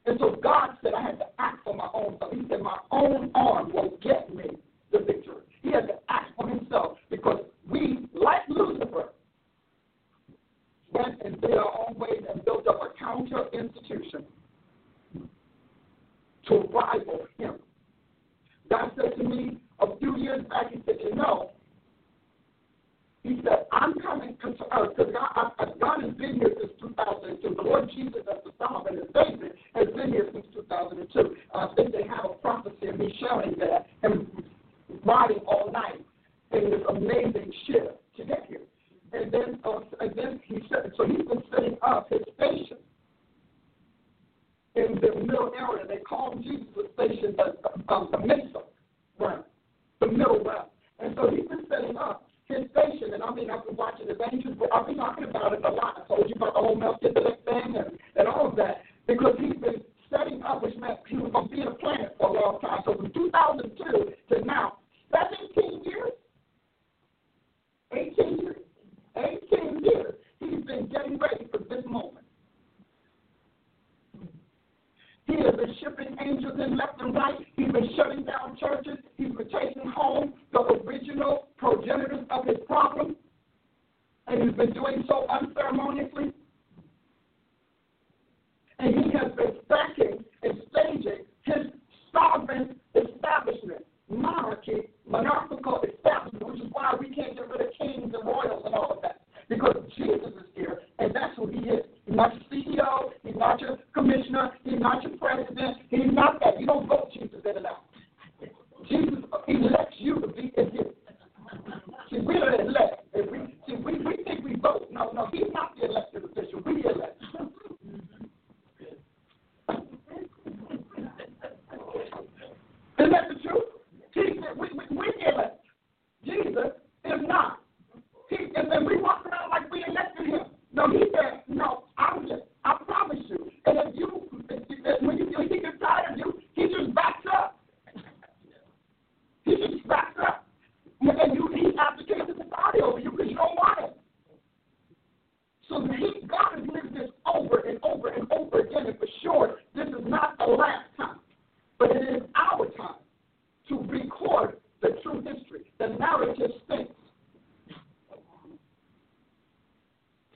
And so God said I had to act for my own self. He said my own arm will get me the victory. He had to act for himself because we, like Lucifer, went and did our own ways and built up a counter institution to rival him. God said to me a few years back, he said, You know, he said, I'm coming because Earth God, I, God has been here since 2002. The Lord Jesus, as the sovereign and Savior, has been here since 2002. I think they have a prophecy of me showing that. And riding all night in this amazing ship to get here. And then, uh, and then he said, so he's been setting up his station in the middle area. They call Jesus the station, the, um, the mesa, right? The middle west. And so he's been setting up his station, and I mean, I've been watching the angels, but I've been talking about it a lot. I told you about the whole Melchizedek thing and, and all of that, because he's been setting up, which meant he was going to be a planet for a long time. So from 2002 to now, 17 years, 18 years, 18 years, he's been getting ready for this moment. He has been shipping angels in left and right. He's been shutting down churches. He's been taking home the original progenitors of his problem. And he's been doing so unceremoniously. And he has been stacking and staging his sovereign establishment, monarchy, monarchical establishment, which is why we can't get rid of kings and royals and all of that. Because Jesus is here, and that's who he is. He's not your CEO, he's not your commissioner, he's not your president, he's not that. You don't vote Jesus in and out. Jesus elects you to be in his. See, we're the elect. And we, see, we, we think we vote. No, no, he's not the elected official. We elect. Isn't that the truth? We, we, we elect. Jesus is not. He, and then we walk around like we elected him. No, he said, no, I'm just, I promise you. And if you, when you, when he gets tired of you, he just backs up. He just backs up. And you, he abdicates his body over you because you don't want it. So he, God has lived this over and over and over again. And for sure, this is not the last time. But it is our time to record the true history. The narrative stinks.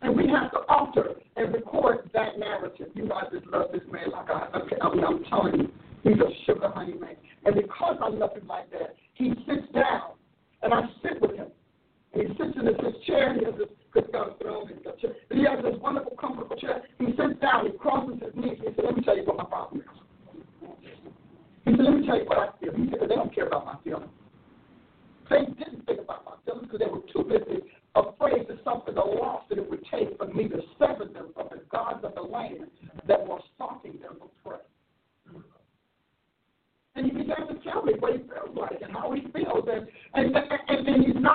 And we have to alter and record that narrative. You know, I just love this man like I, I mean, I'm telling you, he's a sugar honey man. And because I love him like that, he sits down and I sit with him. And he sits in his chair, and he has this, because got throne, and he has this wonderful, comfortable chair. He sits down, he crosses his knees, and he said, Let me tell you what my problem is. He said, Let me tell you what I feel. He said, They don't care about my feelings. They didn't think about my feelings because they were too busy afraid to suffer the loss that it would take for me to sever them from the gods of the land that were stalking them for prey. And he began to tell me what he feels like and how he feels. And and and, and he's not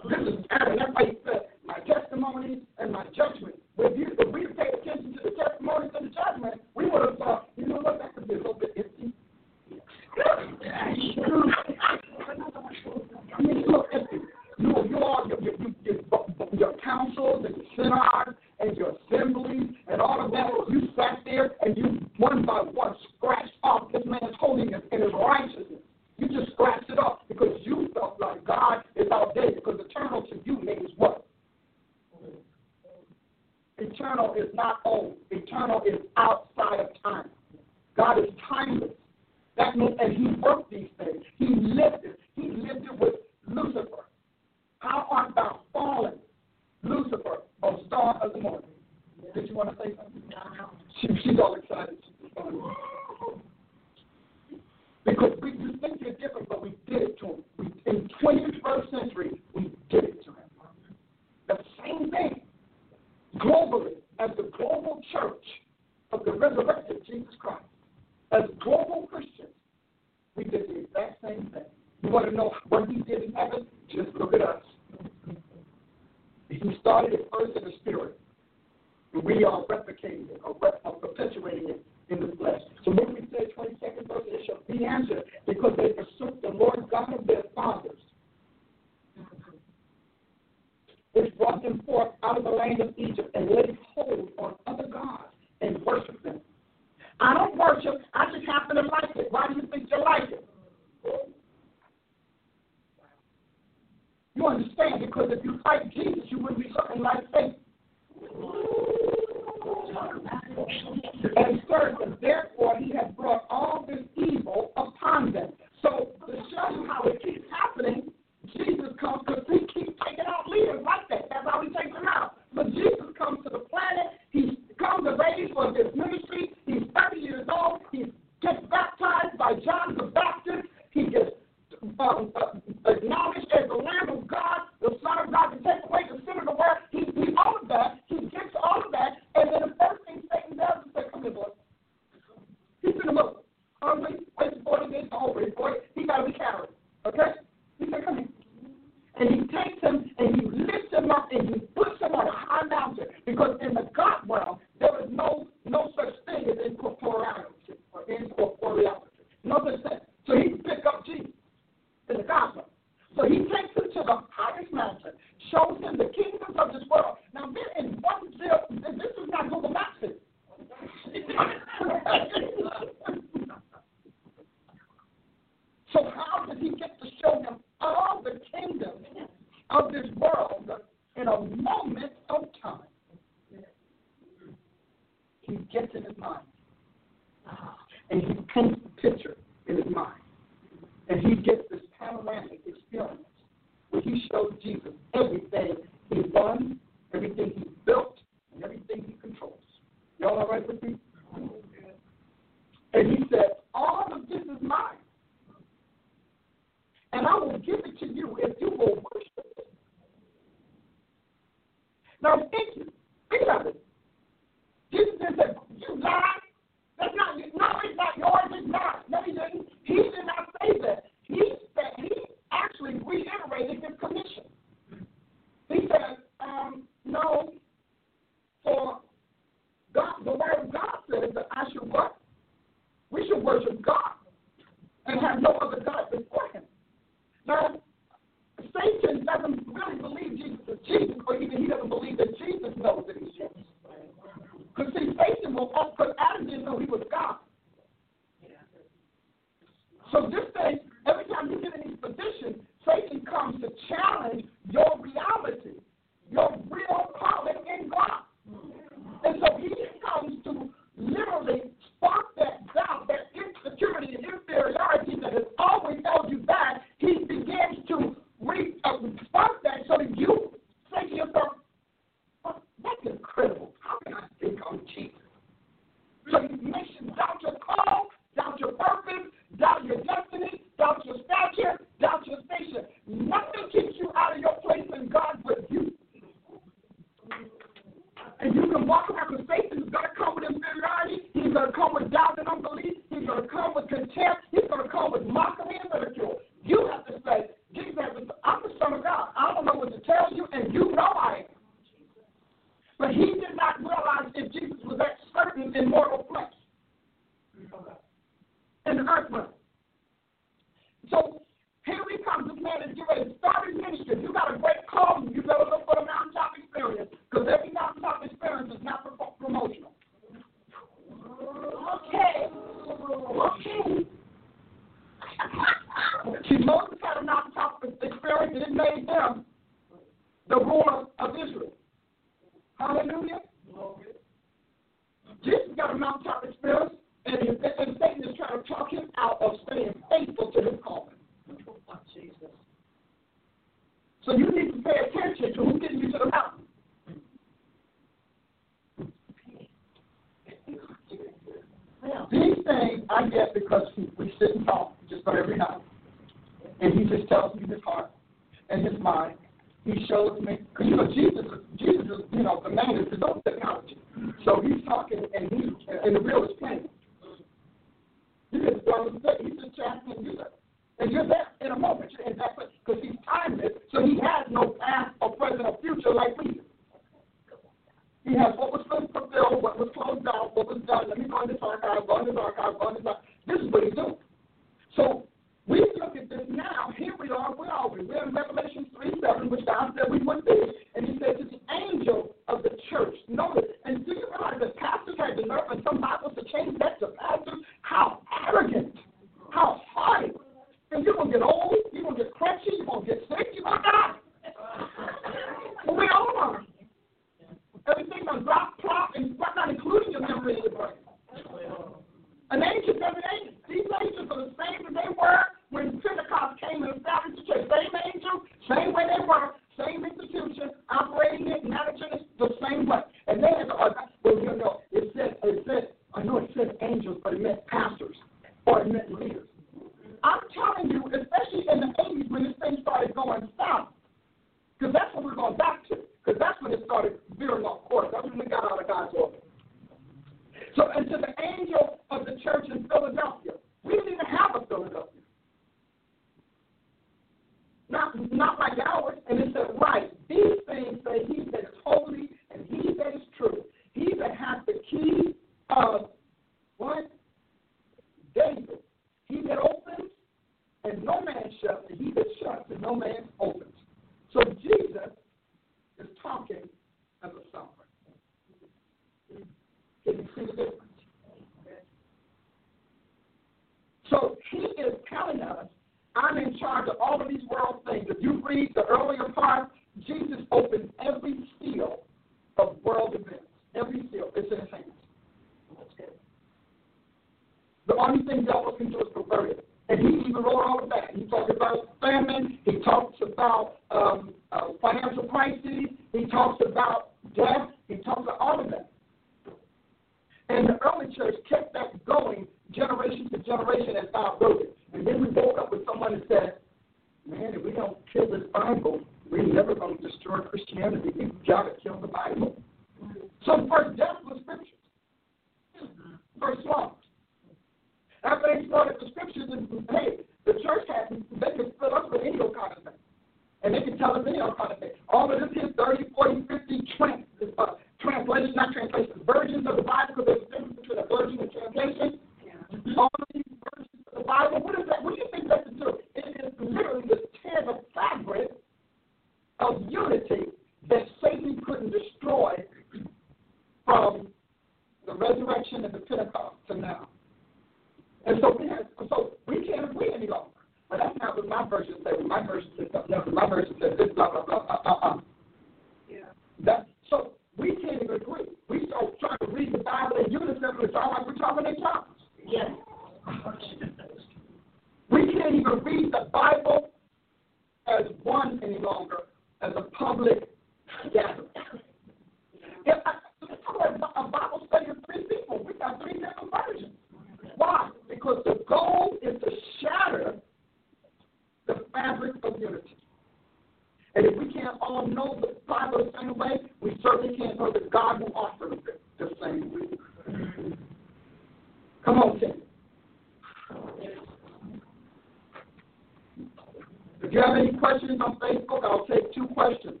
questions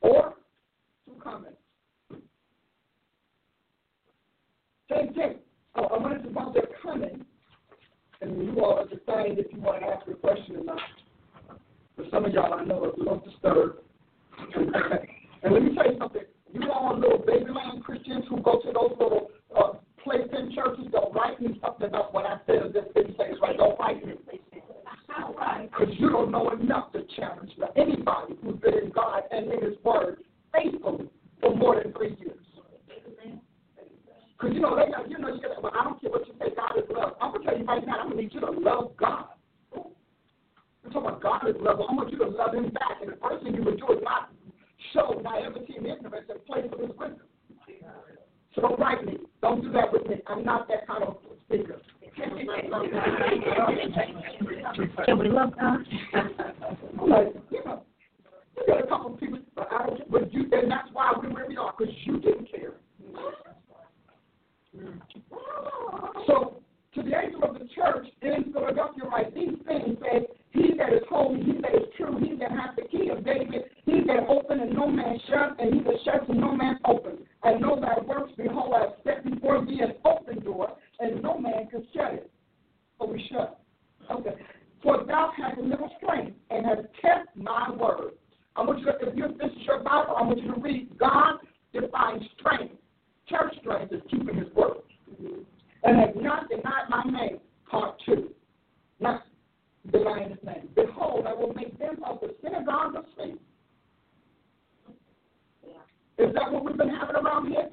or some comments. Same thing. Oh, I wanted to bounce their comment, and you all are deciding if you want to ask a question or not. For some of y'all, I know if you don't and let me tell you something. You all know baby lamb Christians who go to those little uh, place in churches don't write me something up what I said or this didn't right. Don't write me. Because you don't know enough to challenge anybody who's been in God and in His Word faithfully for more than three years. Because you know, they you know, you got, well, I don't care what you say, God is love. I'm gonna tell you right now, I'm gonna need you to love God. I'm talking about God is love. I want you to love Him back, and the first thing you would do is not show naivety and ignorance in place of His wisdom. So me. don't do that with me. I'm not that kind of speaker. Can we love God? I'm like, you know, you got a couple of people, but I don't, but you, and that's why we're where we are, because you didn't care. So to the angel of the church in Philadelphia, write these things, says, He that is holy, he that is true, he that hath the key of David, he that open and no man shut, and he that shuts and no man open. I know thy works, behold, I have set before thee an open door, and no man can shut it. but we shut. Okay. For thou hast little strength and hast kept my word. I want you to, if you this is your Bible, I want you to read God defines strength. Church strength is keeping his word. Mm-hmm. And have not denied my name. Part two. Not denying his name. Behold, I will make them of the synagogue of Satan. Is that what we've been having around here?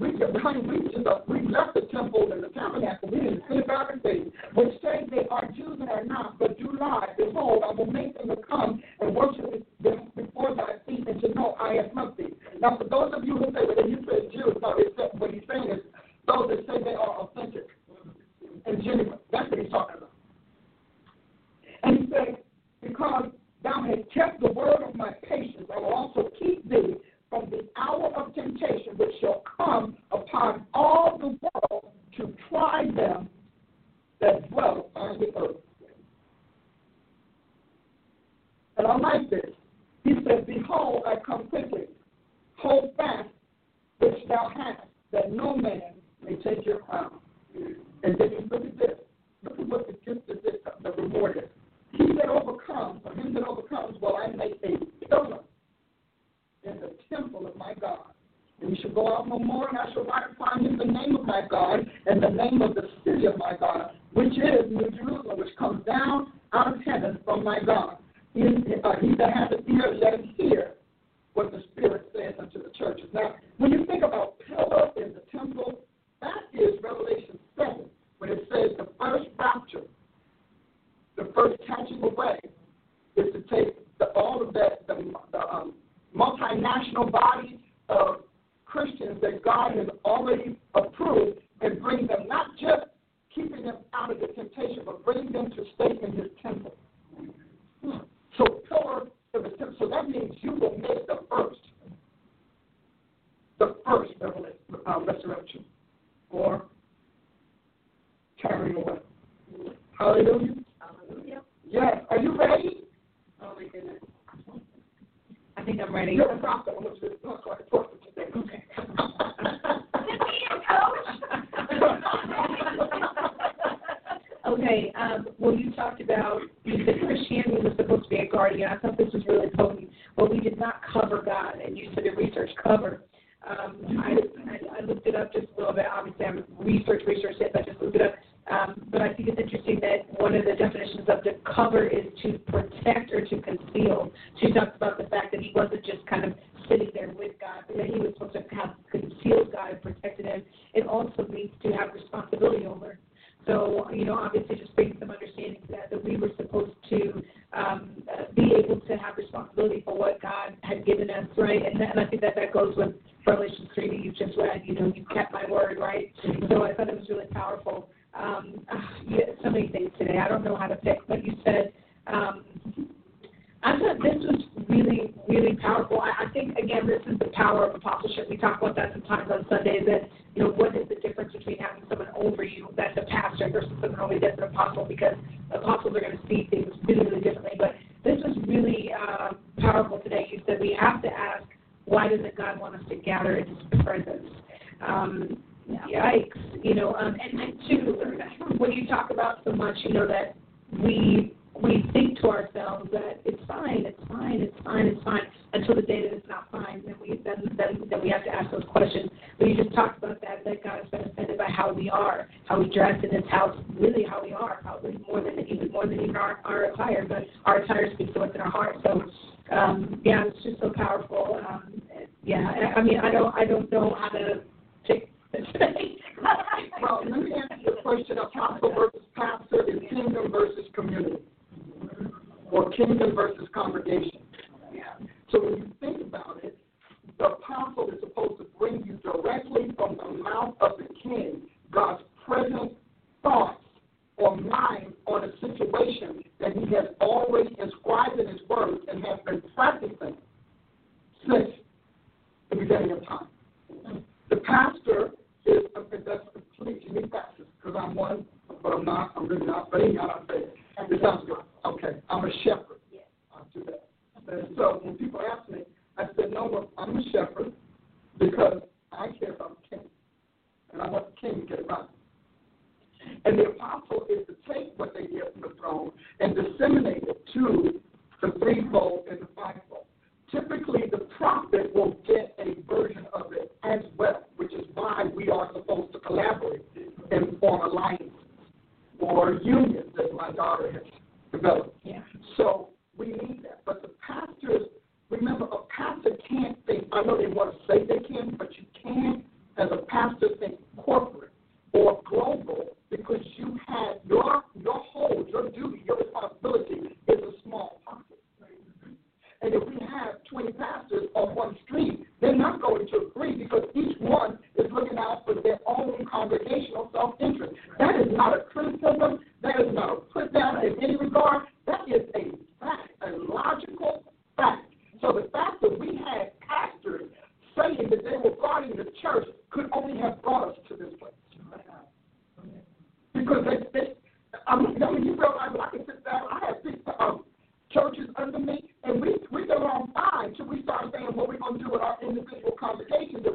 We, honey, we, uh, we left the temple and the tabernacle. We didn't synagogue of Satan, which say they are Jews and are not, but do lie. Behold, I will make them to come and worship them before thy feet and to know I am nothing. Now, for those of you who say, well, you said Jews, no, it's, what he's saying is those that say they are authentic and genuine. That's what he's talking about. And he said, because thou hast kept the word of my patience, I will also keep thee from the hour of temptation which shall come upon all the world to try them that dwell on the earth. And I like this. He said, Behold, I come quickly. Hold fast which thou hast, that no man may take your crown. And then you look at this. Look at what the gift of this, the reward is. He that overcomes, or him that overcomes, will I make a pillar in the temple of my God. And you shall go out no more, and I shall write him the name of my God and the name of the city of my God, which is New Jerusalem, which comes down out of heaven from my God. He, uh, he that hath an ear, let him hear what the Spirit says unto the churches. Now, when you think about pillar in the temple, that is Revelation 7, when it says the first rapture, the first catching away, is to take the, all of that, the, the um, multinational body of Christians that God has already approved and bring them, not just keeping them out of the temptation, but bring them to stay in his temple. So pillar of the temple. So that means you will make the first, the first uh, resurrection or carry away. Hallelujah. Hallelujah. Yes. Are you ready? Oh my goodness. I think I'm ready. You're a prophet. I'm going to talk like a prophet today. Okay. Okay, um, well, you talked about, said Christianity was supposed to be a guardian. I thought this was really potent, but we did not cover God, and you said the research cover. Um, I, I, I looked it just a little bit. Obviously, I'm research, research it, but just looked it up. Um, but I think it's interesting that one of the definitions of the cover is to protect or to conceal. She talks about churches under me, and we we go on fine till we start saying what we're going to do with our individual congregations that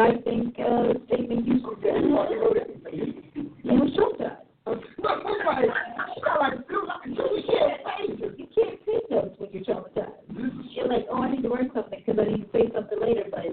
I think uh, the statement you you were short sighted. You can't say those when you're traumatized. You're like, oh, I need to learn something because I need to say something later, but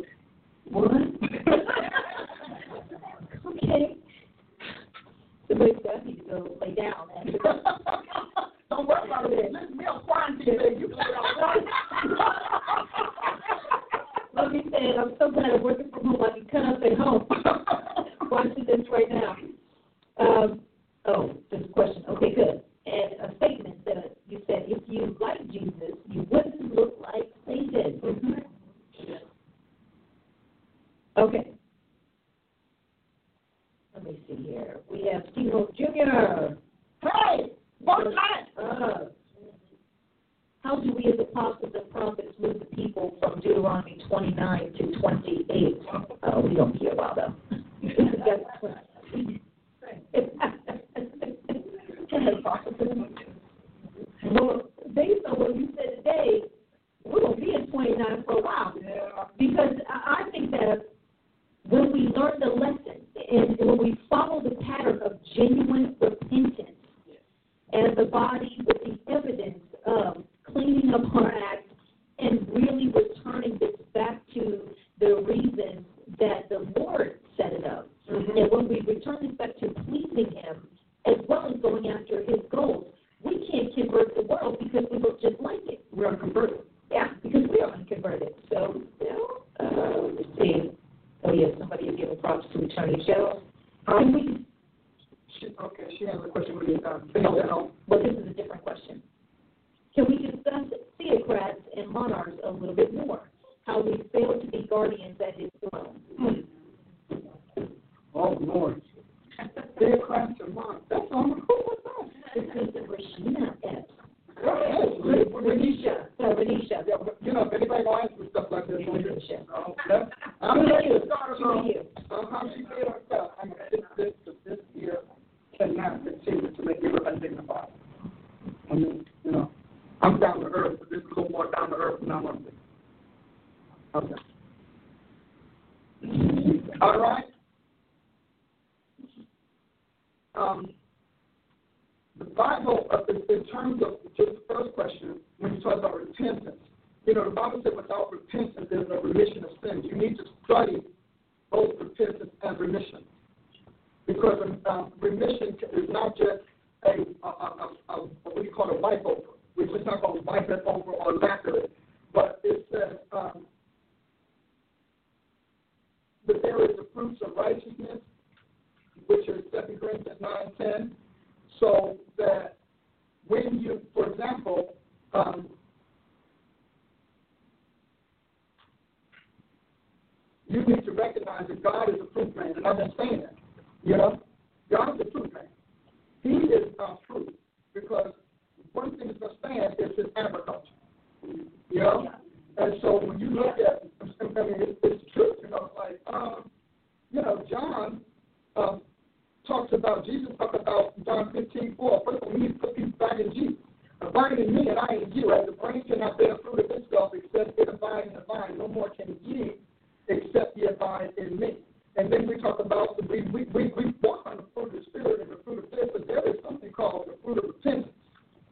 except ye abide in me. And then we talk about we we we, we walk on the fruit of the spirit and the fruit of this, but there is something called the fruit of repentance.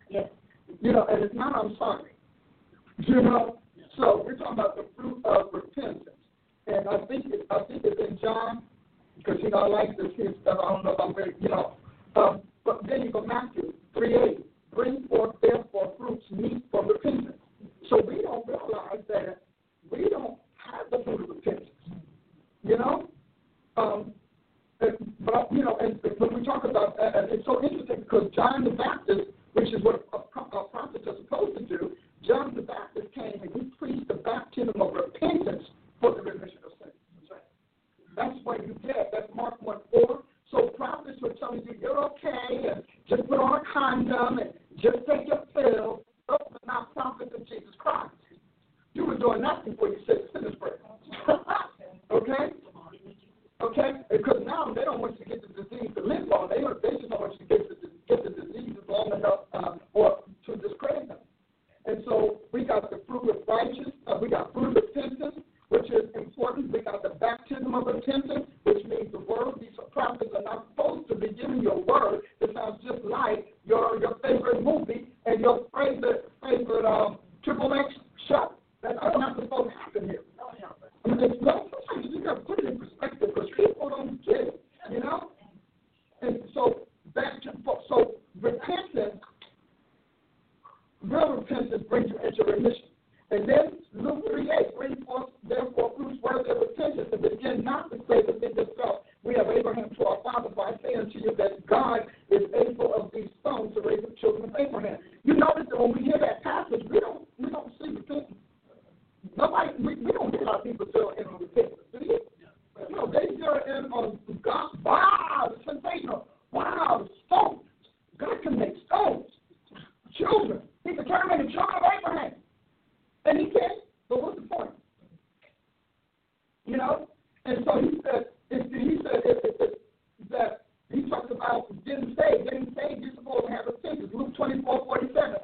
Yes. You know, and it's not I'm sorry. You know, yes. so we're talking about the fruit of repentance, and I think it, I think it's in John because you know I like this here stuff. I don't know if I'm very you know, um, but then you go Matthew three eight. Bring forth therefore fruits meet for repentance. So we don't realize that we don't have the repentance, You know? Um, but, you know, and when we talk about, and it's so interesting because John the Baptist, which is what a, a prophets are supposed to do, John the Baptist came and he preached the baptism of repentance for the remission of sins. That's what you get. That's Mark 1 4. So prophets were telling you, you're okay, and just put on a condom, and just take your pill. Those are not prophets of Jesus Christ. You were doing that before you said sinner's prayer. okay? Okay? Because now they don't want you to get the disease to live long. They, they just don't want you to get the, get the disease long enough um, or to discredit them. And so we got the fruit of righteousness, uh, we got fruit of repentance, which is important. We got the baptism of repentance, which means the word. These prophets are not supposed to be giving your word. It sounds just like your your favorite movie and your favorite favorite um, triple X show. That's not supposed to happen here. And it's not, you got to put it in perspective because people don't get it, you know? And so, back to, so repentance, real repentance brings you into remission. And then Luke 3.8 brings forth, therefore, fruits worthy of repentance, and begin not to say within yourself, we have Abraham to our father, by saying to you that God is able of these stones to raise the children of Abraham. You notice that when we hear that passage, we don't we don't see repentance Nobody we, we don't hear our people still in on repentance, do you? Know, they still in on uh, God wow, it's sensational. Wow, the stones. God can make stones. Children. He can turn them into children of Abraham. And he can. But what's the point? You know? And so he said, he said if, if, if, that he talks about saved. Getting saved, you're supposed to have a repentance. Luke 24, 47.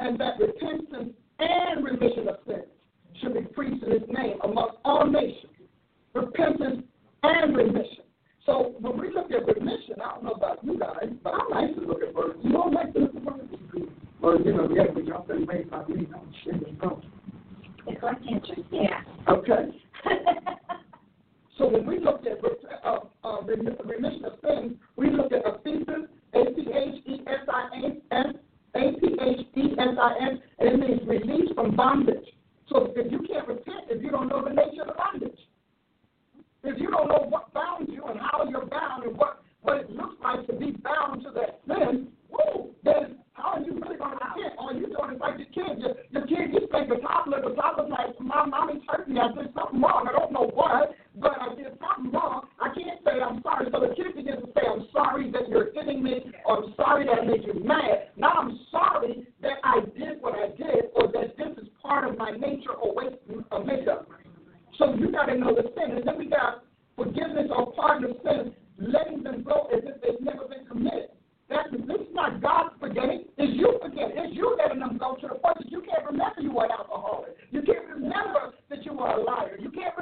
And that repentance and remission of sins should be preached in his name among all nations. Repentance and remission. So when we look at remission, I don't know about you guys, but I like to look at verses. You don't like to look at verses? Or, you know, yeah, we jump in way by me. I'm shaking It's like interest, yeah. Okay. so when we look at uh, uh, remission of sins, we look at aphesin, A-P-H-E-S-I-N, A-P-H-E-S-I-N, and it means release from bondage. So if you can't repent if you don't know the nature of bondage, if you don't know what bound you and how you're bound and what, what it looks like to be bound to that sin, woo, then how are you really going to repent? All you're doing is like your kid. Your, your kid, you spank the toddler, the toddler's like, my mommy's hurt me. I did something wrong. I don't know what, but I did something wrong. I can't say I'm sorry. So the kid begins to say, I'm sorry that you're hitting me, or I'm sorry that I made you mad. Now I'm sorry that I did what I did, or that this is part of my nature or weight of makeup. So you got to know the sin. And then we got forgiveness or pardon of sin, letting them go as if they've never been committed. That's, this is not God forgetting. It's you forgetting. It's you letting them go to the point that you can't remember you were an alcoholic. You can't remember that you were a liar. You can't